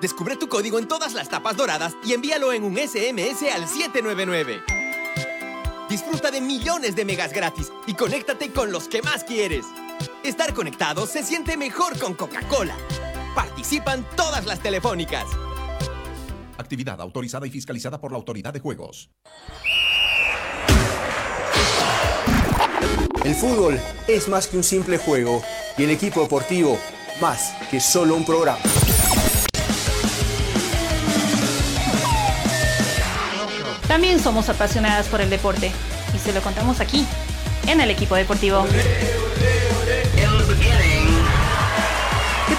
Descubre tu código en todas las tapas doradas y envíalo en un SMS al 799. Disfruta de millones de megas gratis y conéctate con los que más quieres. Estar conectado se siente mejor con Coca-Cola. Participan todas las telefónicas. Actividad autorizada y fiscalizada por la Autoridad de Juegos. El fútbol es más que un simple juego y el equipo deportivo más que solo un programa. También somos apasionadas por el deporte y se lo contamos aquí, en el equipo deportivo.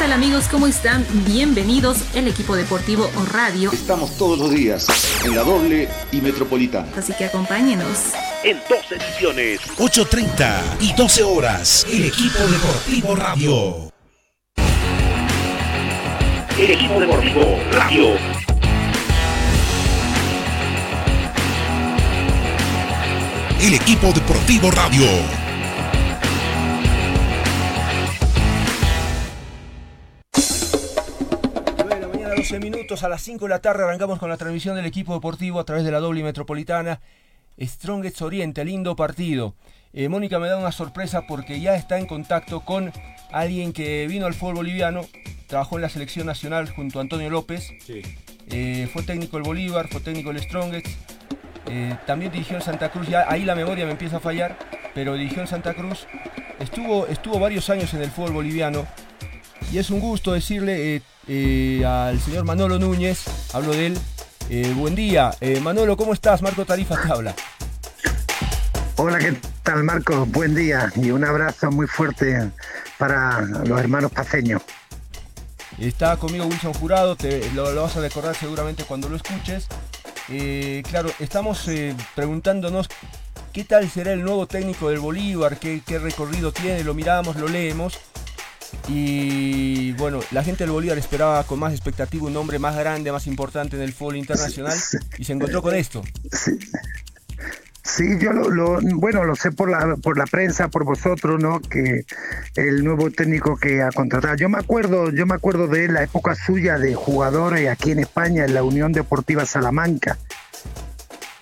Tal amigos? ¿Cómo están? Bienvenidos el equipo deportivo o radio. Estamos todos los días en la doble y metropolitana. Así que acompáñenos. En dos ediciones. 8.30 y 12 horas. El equipo deportivo radio. El equipo deportivo radio. el equipo deportivo radio. 11 minutos a las 5 de la tarde arrancamos con la transmisión del equipo deportivo a través de la doble metropolitana. Strongest Oriente, lindo partido. Eh, Mónica me da una sorpresa porque ya está en contacto con alguien que vino al fútbol boliviano, trabajó en la selección nacional junto a Antonio López. Eh, fue técnico el Bolívar, fue técnico el Strongest. Eh, también dirigió en Santa Cruz, ya ahí la memoria me empieza a fallar, pero dirigió en Santa Cruz. Estuvo, estuvo varios años en el fútbol boliviano y es un gusto decirle eh, eh, al señor Manolo Núñez, hablo de él, buen día. Manolo, ¿cómo estás? Marco Tarifa te habla. Hola, ¿qué tal Marco? Buen día y un abrazo muy fuerte para los hermanos paseños. Está conmigo Wilson Jurado, te, lo, lo vas a recordar seguramente cuando lo escuches. Eh, claro, estamos eh, preguntándonos qué tal será el nuevo técnico del Bolívar, qué, recorrido tiene, lo miramos, lo leemos. Y bueno, la gente del Bolívar esperaba con más expectativa un nombre más grande, más importante en el fútbol internacional y se encontró con esto. Sí, yo lo, bueno, lo sé por la, por la prensa, por vosotros, ¿no? Que el nuevo técnico que ha contratado. Yo me acuerdo, yo me acuerdo de la época suya de jugador aquí en España, en la Unión Deportiva Salamanca.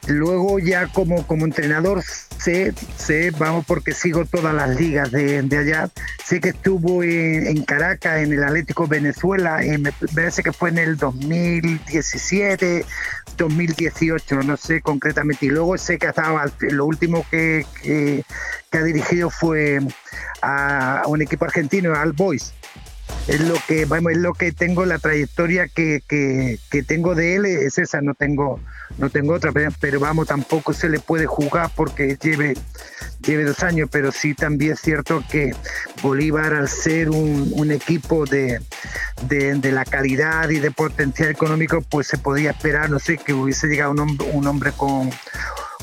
Luego ya como, como entrenador sé, sé, vamos porque sigo todas las ligas de, allá, sé que estuvo en, Caracas, en el Atlético Venezuela, y me parece que fue en el 2017, 2018, no sé concretamente, y luego sé que estaba, lo último que, que, ha dirigido fue a, un equipo argentino, Al Boys es lo que vamos es lo que tengo la trayectoria que, que, tengo de él es esa no tengo no tengo otra pero, vamos tampoco se le puede jugar porque lleve lleve dos años pero sí también es cierto que Bolívar al ser un, equipo de, de, la calidad y de potencial económico pues se podía esperar no sé que hubiese llegado un un hombre con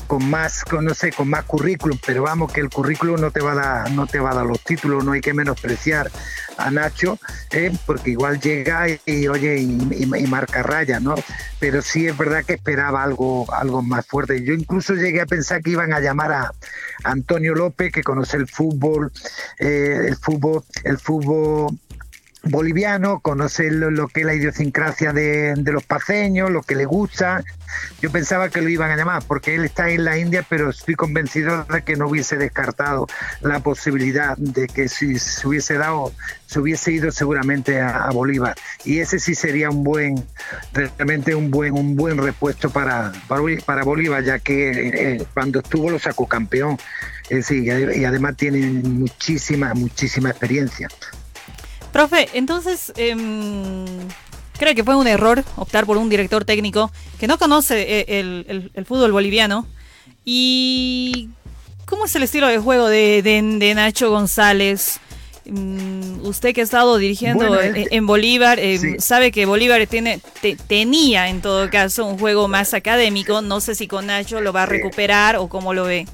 con más, con, no sé, con más currículum, pero vamos que el currículum no te va a dar, no te va a dar los títulos, no hay que menospreciar a Nacho, ¿eh? porque igual llega y, oye y, marca raya, ¿no? Pero sí es verdad que esperaba algo, algo más fuerte. Yo incluso llegué a pensar que iban a llamar a Antonio López, que conoce el fútbol, eh, el fútbol, el fútbol boliviano, conoce lo, que es la idiosincrasia de, los paseños, lo que le gusta. Yo pensaba que lo iban a llamar porque él está en la India, pero estoy convencido de que no hubiese descartado la posibilidad de que si se hubiese dado, se hubiese ido seguramente a, Bolívar. Y ese sí sería un buen, realmente un buen, un buen repuesto para, para, Bolívar, ya que eh, cuando estuvo lo sacó campeón. Eh, sí, y además tiene muchísima, muchísima experiencia. Profe, entonces, em, creo que fue un error optar por un director técnico que no conoce eh, el, fútbol boliviano. ¿Y cómo es el estilo de juego de, Nacho González? Mm, usted que ha estado dirigiendo en, Bolívar, em, sabe que Bolívar tiene, tenía en todo caso un juego más académico. No sé si con Nacho lo va a recuperar o cómo lo ve.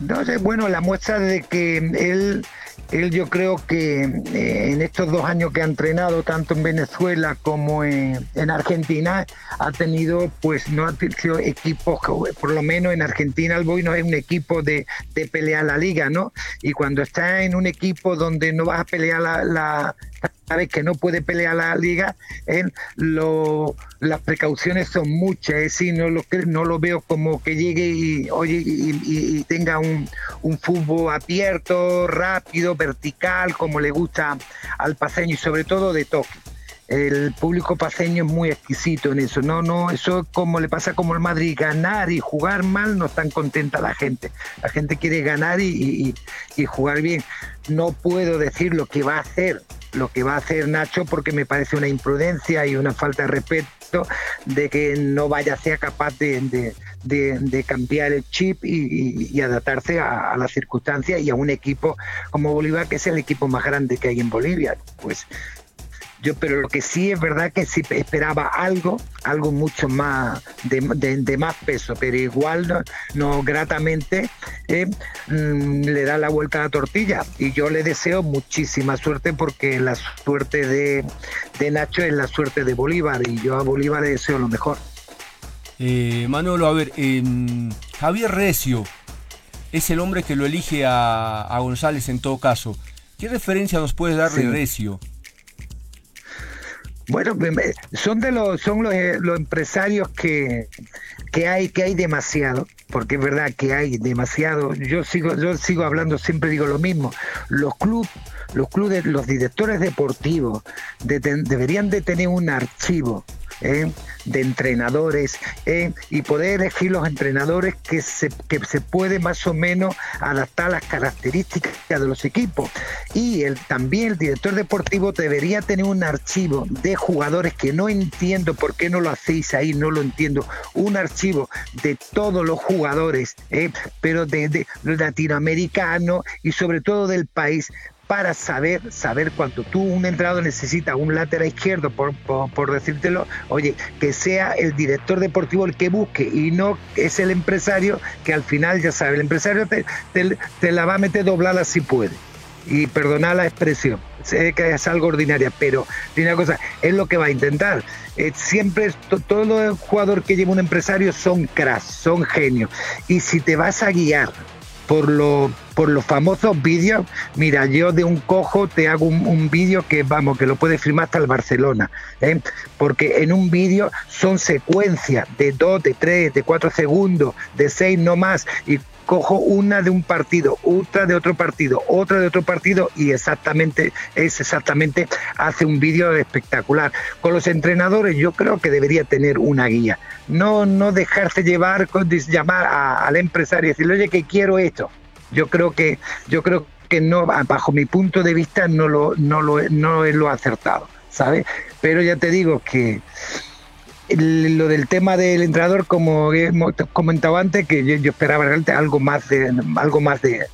No sé, bueno, la muestra de que él él yo creo que eh, en estos dos años que ha entrenado tanto en Venezuela como en, Argentina ha tenido pues no ha tenido equipos por lo menos en Argentina el Boy no es un equipo de, de pelear la liga no y cuando está en un equipo donde no vas a pelear la sabes que no puede pelear la liga, las precauciones son muchas, es decir, no lo, veo como que llegue y, tenga un, fútbol abierto, rápido, vertical, como le gusta al paseño y sobre todo de toque. El público paseño es muy exquisito en eso, no, no, eso es como le pasa como el Madrid, ganar y jugar mal no están contenta la gente. La gente quiere ganar y jugar bien. No puedo decir lo que va a hacer lo que va a hacer Nacho porque me parece una imprudencia y una falta de respeto de que no vaya a ser capaz de, cambiar el chip y, adaptarse a, a, las circunstancias y a un equipo como Bolívar, que es el equipo más grande que hay en Bolivia. Pues yo, pero lo que sí es verdad que sí esperaba algo, algo mucho más de, más peso, pero igual no, gratamente eh, mm, le da la vuelta a la tortilla. Y yo le deseo muchísima suerte porque la suerte de, Nacho es la suerte de Bolívar y yo a Bolívar le deseo lo mejor. Eh, Manolo, a ver, em, Javier Recio es el hombre que lo elige a, González en todo caso. ¿Qué referencia nos puedes dar de Recio? Bueno, son de los son eh, los, empresarios que, que hay que hay demasiado, porque es verdad que hay demasiado. Yo sigo yo sigo hablando siempre digo lo mismo. Los clubes los clubes los directores deportivos deberían de tener un archivo ¿eh? de entrenadores ¿eh? y poder elegir los entrenadores que se, que se puede más o menos adaptar a las características de los equipos. Y el, también el director deportivo debería tener un archivo de jugadores que no entiendo por qué no lo hacéis ahí, no lo entiendo. Un archivo de todos los jugadores, ¿eh? pero de, de latinoamericano y sobre todo del país para saber, saber cuando tú, un entrenador, necesita un lateral izquierdo, por, por, decírtelo, oye, que sea el director deportivo el que busque y no es el empresario que al final, ya sabe, el empresario te, te, la va a meter doblada si puede. Y perdona la expresión, que es algo ordinaria, pero tiene una cosa, es lo que va a intentar. Eh, siempre, todos los jugadores que lleva un empresario son cracks, son genios. Y si te vas a guiar por, lo, por los famosos vídeos. Mira, yo de un cojo te hago un, vídeo que, vamos, que lo puedes filmar hasta el Barcelona. ¿eh? Porque en un vídeo son secuencias de dos, de tres, de cuatro segundos, de seis no más. Cojo una de un partido, otra de otro partido, otra de otro partido y exactamente es exactamente hace un vídeo espectacular. Con los entrenadores yo creo que debería tener una guía, no no dejarse llevar con llamar al empresario y decirle, "Oye, que quiero esto." Yo creo que yo creo que no bajo mi punto de vista no lo no lo no es lo acertado, ¿sabes? Pero ya te digo que lo del tema del entrenador, como he comentado antes, que yo, esperaba realmente algo más de algo más de,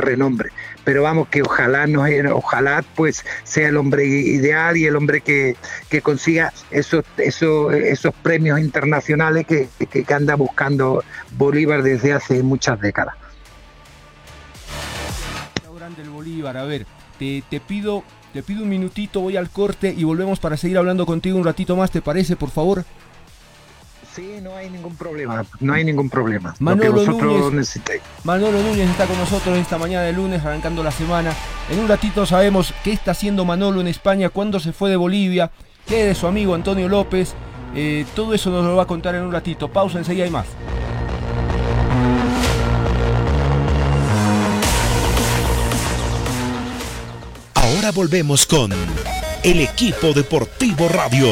renombre. Pero vamos, que ojalá no, ojalá pues sea el hombre ideal y el hombre que, consiga esos, esos, esos premios internacionales que, que, anda buscando Bolívar desde hace muchas décadas. Grande Bolívar, a ver, te, te pido te pido un minutito, voy al corte y volvemos para seguir hablando contigo un ratito más, ¿te parece, por favor? Sí, no hay ningún problema, no hay ningún problema. Manolo lo que vosotros Núñez. Manolo Núñez está con nosotros esta mañana de lunes, arrancando la semana. En un ratito sabemos qué está haciendo Manolo en España, cuándo se fue de Bolivia, qué es de su amigo Antonio López. Eh, todo eso nos lo va a contar en un ratito. Pausa, enseguida hay más. Volvemos con el equipo deportivo radio.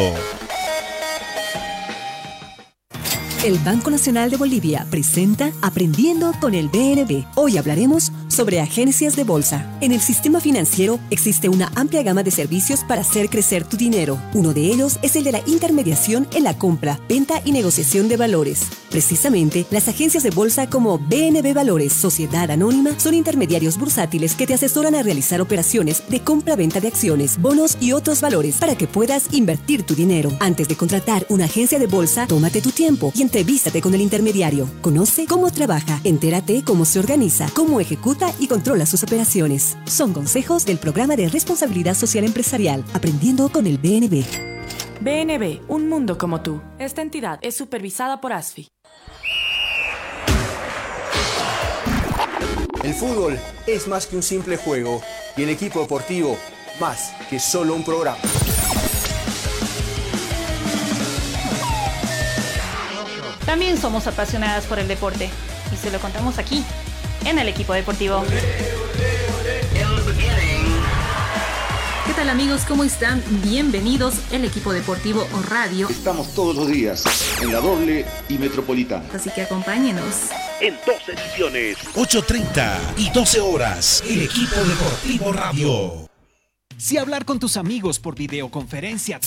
El Banco Nacional de Bolivia presenta Aprendiendo con el BNB. Hoy hablaremos sobre agencias de bolsa. En el sistema financiero existe una amplia gama de servicios para hacer crecer tu dinero. Uno de ellos es el de la intermediación en la compra, venta y negociación de valores. Precisamente, las agencias de bolsa como BNB Valores, Sociedad Anónima, son intermediarios bursátiles que te asesoran a realizar operaciones de compra-venta de acciones, bonos y otros valores para que puedas invertir tu dinero. Antes de contratar una agencia de bolsa, tómate tu tiempo y entrevístate con el intermediario. Conoce cómo trabaja, entérate cómo se organiza, cómo ejecuta y controla sus operaciones. Son consejos del programa de responsabilidad social empresarial, aprendiendo con el BNB. BNB, un mundo como tú. Esta entidad es supervisada por ASFI. El fútbol es más que un simple juego y el equipo deportivo más que solo un programa. También somos apasionadas por el deporte y se lo contamos aquí, en el equipo deportivo. ¿Qué tal amigos? ¿Cómo están? Bienvenidos el equipo deportivo o radio. Estamos todos los días en la doble y metropolitana. Así que acompáñenos. En dos ediciones. 8.30 y 12 horas. El equipo deportivo radio. Si hablar con tus amigos por videoconferencia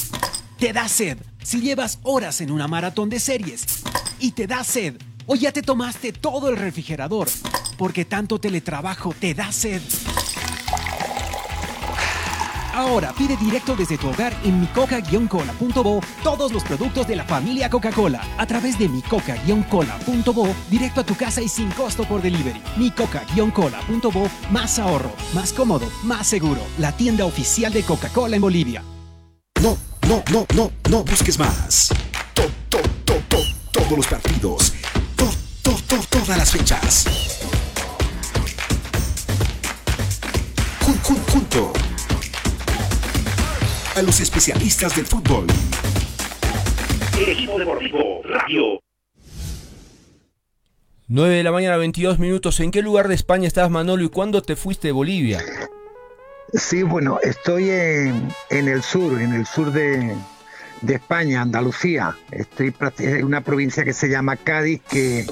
te da sed, si llevas horas en una maratón de series y te da sed, o ya te tomaste todo el refrigerador porque tanto teletrabajo te da sed. Ahora pide directo desde tu hogar en micoca-cola.bo todos los productos de la familia Coca-Cola a través de micoca-cola.bo directo a tu casa y sin costo por delivery. micoca-cola.bo más ahorro, más cómodo, más seguro. La tienda oficial de Coca-Cola en Bolivia. No, no, no, no, no busques más. To, to, to, to, todos los partidos. To, to, to, todas las fechas. Jun, jun, junto a los especialistas del fútbol. El equipo deportivo radio. 9 de la mañana, 22 minutos. ¿En qué lugar de España estás, Manolo, y cuándo te fuiste de Bolivia? Sí, bueno, estoy en, en el sur, en el sur de, de España, Andalucía. Estoy en una provincia que se llama Cádiz, que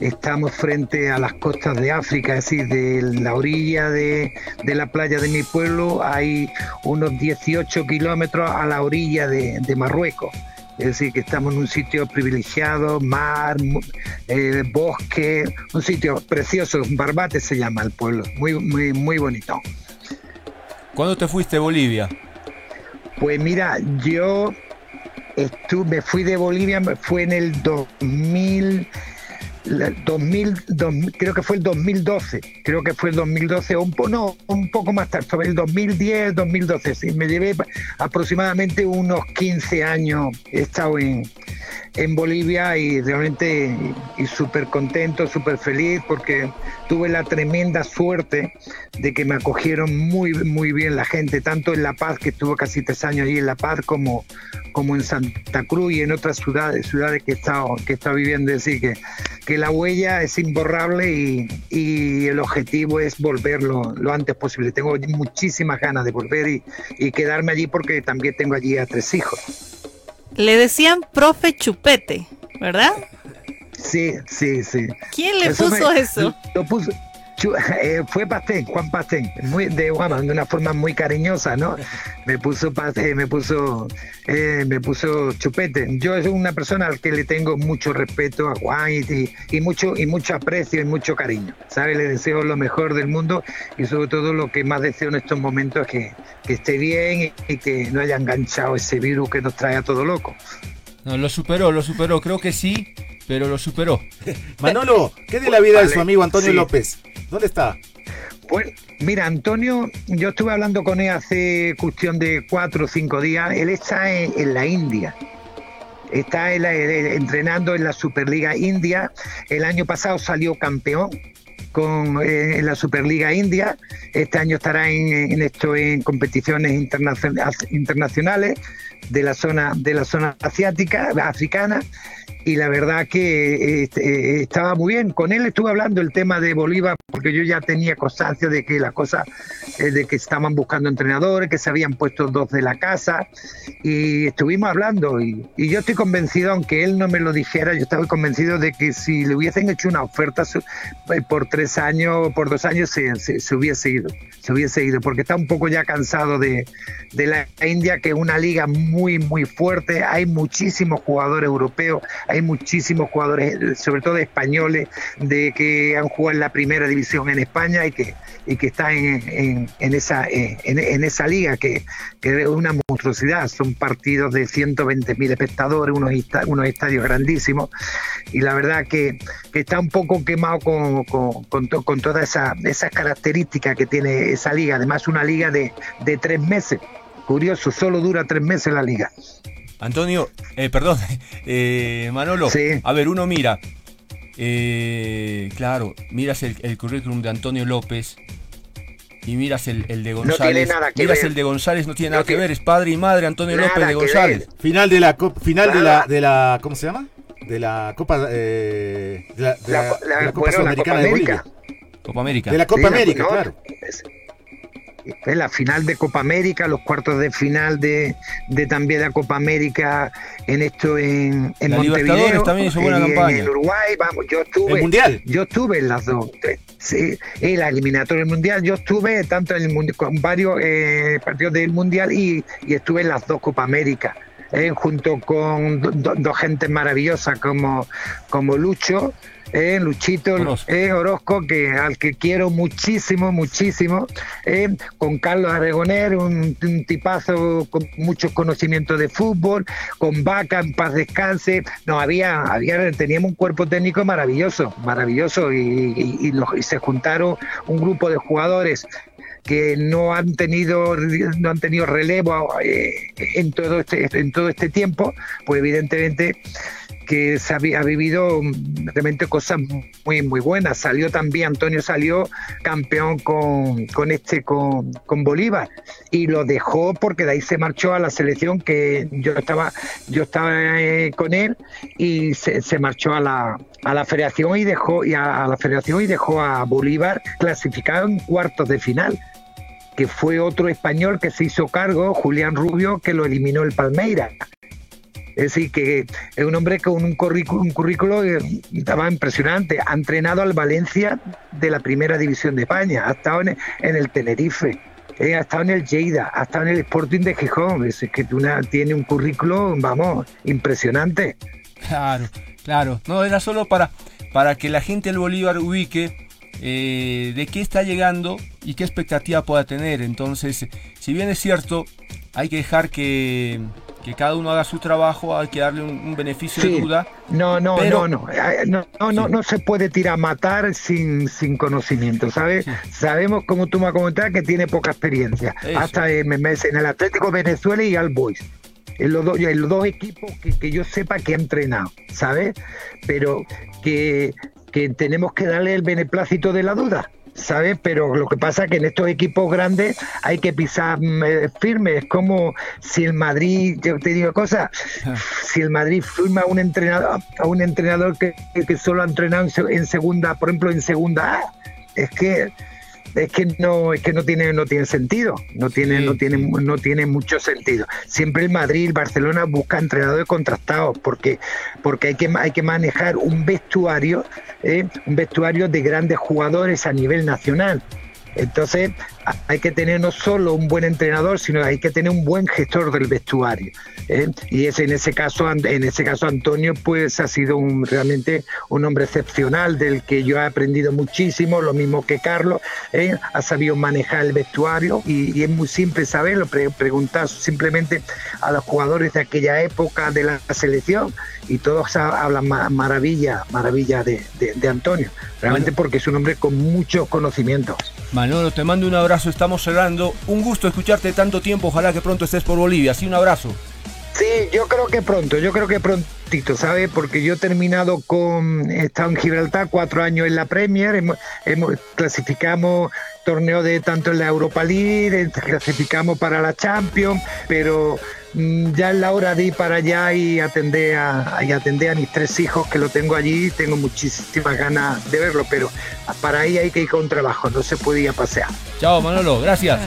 estamos frente a las costas de África, es decir, de la orilla de, de la playa de mi pueblo hay unos 18 kilómetros a la orilla de, de Marruecos. Es decir, que estamos en un sitio privilegiado, mar, eh, bosque, un sitio precioso, Barbate se llama el pueblo, muy, muy, muy bonito. ¿Cuándo te fuiste de Bolivia? Pues mira, yo estuve, me fui de Bolivia, fue en el 2000, 2000, 2000, creo que fue el 2012, creo que fue el 2012, o un, no, un poco más tarde, sobre el 2010, 2012, sí, me llevé aproximadamente unos 15 años, he estado en, en Bolivia y realmente y súper contento, súper feliz porque tuve la tremenda suerte de que me acogieron muy, muy bien la gente, tanto en La Paz, que estuve casi tres años allí en La Paz, como, como en Santa Cruz y en otras ciudades, ciudades que he estado, que he estado viviendo. Es decir, que, que la huella es imborrable y, y el objetivo es volverlo lo antes posible. Tengo muchísimas ganas de volver y, y quedarme allí porque también tengo allí a tres hijos. Le decían profe Chupete, ¿verdad? Sí, sí, sí. ¿Quién le eso puso me, eso? Lo puso, eh, fue Pastén, Juan Pastén, muy, de, de una forma muy cariñosa, ¿no? Me puso me puso eh, me puso chupete. Yo soy una persona al que le tengo mucho respeto a Juan y, mucho y mucho aprecio y mucho cariño. ¿Sabe? Le deseo lo mejor del mundo y sobre todo lo que más deseo en estos momentos es que, que esté bien y, y que no haya enganchado ese virus que nos trae a todo loco. No, lo superó, lo superó, creo que sí, pero lo superó. Manolo, ¿qué de la vida vale, de su amigo Antonio sí. López? ¿Dónde está? Pues mira, Antonio, yo estuve hablando con él hace cuestión de cuatro o cinco días. Él está en, en la India. está entrenando en la Superliga India. El año pasado salió campeón con eh, en la Superliga India. Este año estará en, esto en competiciones internacionales de la zona de la zona asiática, africana y la verdad que este, estaba muy bien. Con él estuve hablando el tema de Bolívar porque yo ya tenía constancia de que la cosa, eh, de que estaban buscando entrenadores, que se habían puesto dos de la casa y estuvimos hablando y, yo estoy convencido, aunque él no me lo dijera, yo estaba convencido de que si le hubiesen hecho una oferta eh, por tres años, por dos años, se, se, hubiese ido, se hubiese ido, porque está un poco ya cansado de, de la India, que es una liga muy, muy fuerte, hay muchísimos jugadores europeos, hay muchísimos jugadores, sobre todo españoles, de que han jugado en la primera división en España y que, y que están en, en, esa, en, esa liga, que, que, es una monstruosidad. Son partidos de 120.000 espectadores, unos, unos estadios grandísimos. Y la verdad que, que está un poco quemado con, con, con todas esas esa características que tiene esa liga. Además, una liga de, de tres meses. Curioso, solo dura tres meses la liga. Antonio, eh, perdón, eh, Manolo, a ver, uno mira, eh, claro, miras el, currículum de Antonio López y miras el, de González. No tiene nada que miras el de González, no tiene nada que ver, es padre y madre Antonio López de González. Final de la final de la de la ¿cómo se llama? De la Copa de la, Copa Sudamericana de Bolivia. Copa América. De la Copa América, claro en la final de Copa América, los cuartos de final de, de también la Copa América en esto en, en Montevideo, también hizo buena campaña. en Uruguay, vamos, yo estuve, ¿El mundial? yo estuve en las dos, sí, en la eliminatoria del mundial, yo estuve tanto en el mundial, con varios eh, partidos del mundial y, y, estuve en las dos Copa América. Eh, junto con dos gentes maravillosas como, como Lucho, eh, Luchito Orozco. Eh, Orozco, que, al que quiero muchísimo, muchísimo, eh, con Carlos Aragoner, un, tipazo con muchos conocimientos de fútbol, con Vaca, en paz descanse, no, había, había, teníamos un cuerpo técnico maravilloso, maravilloso, y, y se juntaron un grupo de jugadores que no han tenido no han tenido relevo eh, en todo este en todo este tiempo pues evidentemente que se ha, vivido realmente cosas muy muy buenas. Salió también, Antonio salió campeón con, con este, con, con, Bolívar, y lo dejó porque de ahí se marchó a la selección que yo estaba, yo estaba eh, con él y se, se, marchó a la, a la federación y dejó y a, la federación y dejó a Bolívar clasificado en cuartos de final que fue otro español que se hizo cargo, Julián Rubio, que lo eliminó el Palmeira. Es decir, que es un hombre con un currículo, un currículo eh, estaba impresionante. Ha entrenado al Valencia de la primera división de España, ha estado en, el Tenerife, eh, ha estado en el Lleida, ha estado en el Sporting de Gijón. Es que tiene un currículo, vamos, impresionante. Claro, claro. No, era solo para, para que la gente del Bolívar ubique eh, de qué está llegando y qué expectativa pueda tener. Entonces, si bien es cierto, hay que dejar que que cada uno haga su trabajo, hay que darle un, beneficio de duda. No, no, no, no, eh, no, no, no, no, se puede tirar a matar sin, sin conocimiento, ¿sabes? Sabemos, como tú me has comentado, que tiene poca experiencia. Hasta en, en el Atlético Venezuela y al Boys. En los, en los dos equipos que, que yo sepa que ha entrenado, ¿sabes? Pero que, que tenemos que darle el beneplácito de la duda ¿sabes? Pero lo que pasa es que en estos equipos grandes hay que pisar mm, eh, firme. Es como si el Madrid, yo te digo cosas, si el Madrid firma a un entrenador, a un entrenador que, que solo ha entrenado en segunda, por ejemplo, en segunda A, es que es que no es que no tiene no tiene sentido no tiene no tiene no tiene mucho sentido. Siempre el Madrid el Barcelona busca entrenadores contrastados porque porque hay que hay que manejar un vestuario ¿eh? un vestuario de grandes jugadores a nivel nacional entonces hay que tener no solo un buen entrenador, sino hay que tener un buen gestor del vestuario. ¿eh? Y es en ese caso, en ese caso Antonio, pues ha sido un, realmente un hombre excepcional del que yo he aprendido muchísimo, lo mismo que Carlos, ¿eh? ha sabido manejar el vestuario y, es muy simple saberlo, preguntar simplemente a los jugadores de aquella época de la selección y todos hablan maravilla, maravilla de, de Antonio, realmente porque es un hombre con mucho conocimiento. Manolo, te mando un abrazo, estamos cerrando. Un gusto escucharte tanto tiempo, ojalá que pronto estés por Bolivia. Sí, un abrazo. Sí, yo creo que pronto, yo creo que prontito, ¿sabe? Porque yo he terminado con, he estado en Gibraltar cuatro años en la Premier, hemos, hemos- clasificamos torneo de tanto en la Europa League, eh, clasificamos para la Champions, pero mm, ya es la hora de ir para allá y atender a, y atender a mis tres hijos que lo tengo allí, tengo muchísimas ganas de verlo, pero para ahí hay que ir con trabajo, no se puede ir a pasear. Chao, Manolo, gracias.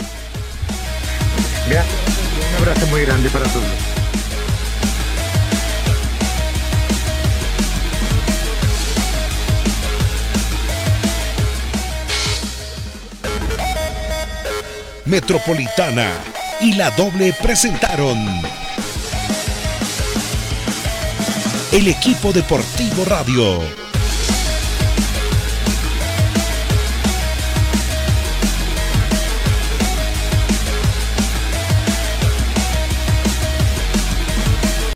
Gracias, un abrazo muy grande para todos. Metropolitana y la doble presentaron el equipo deportivo radio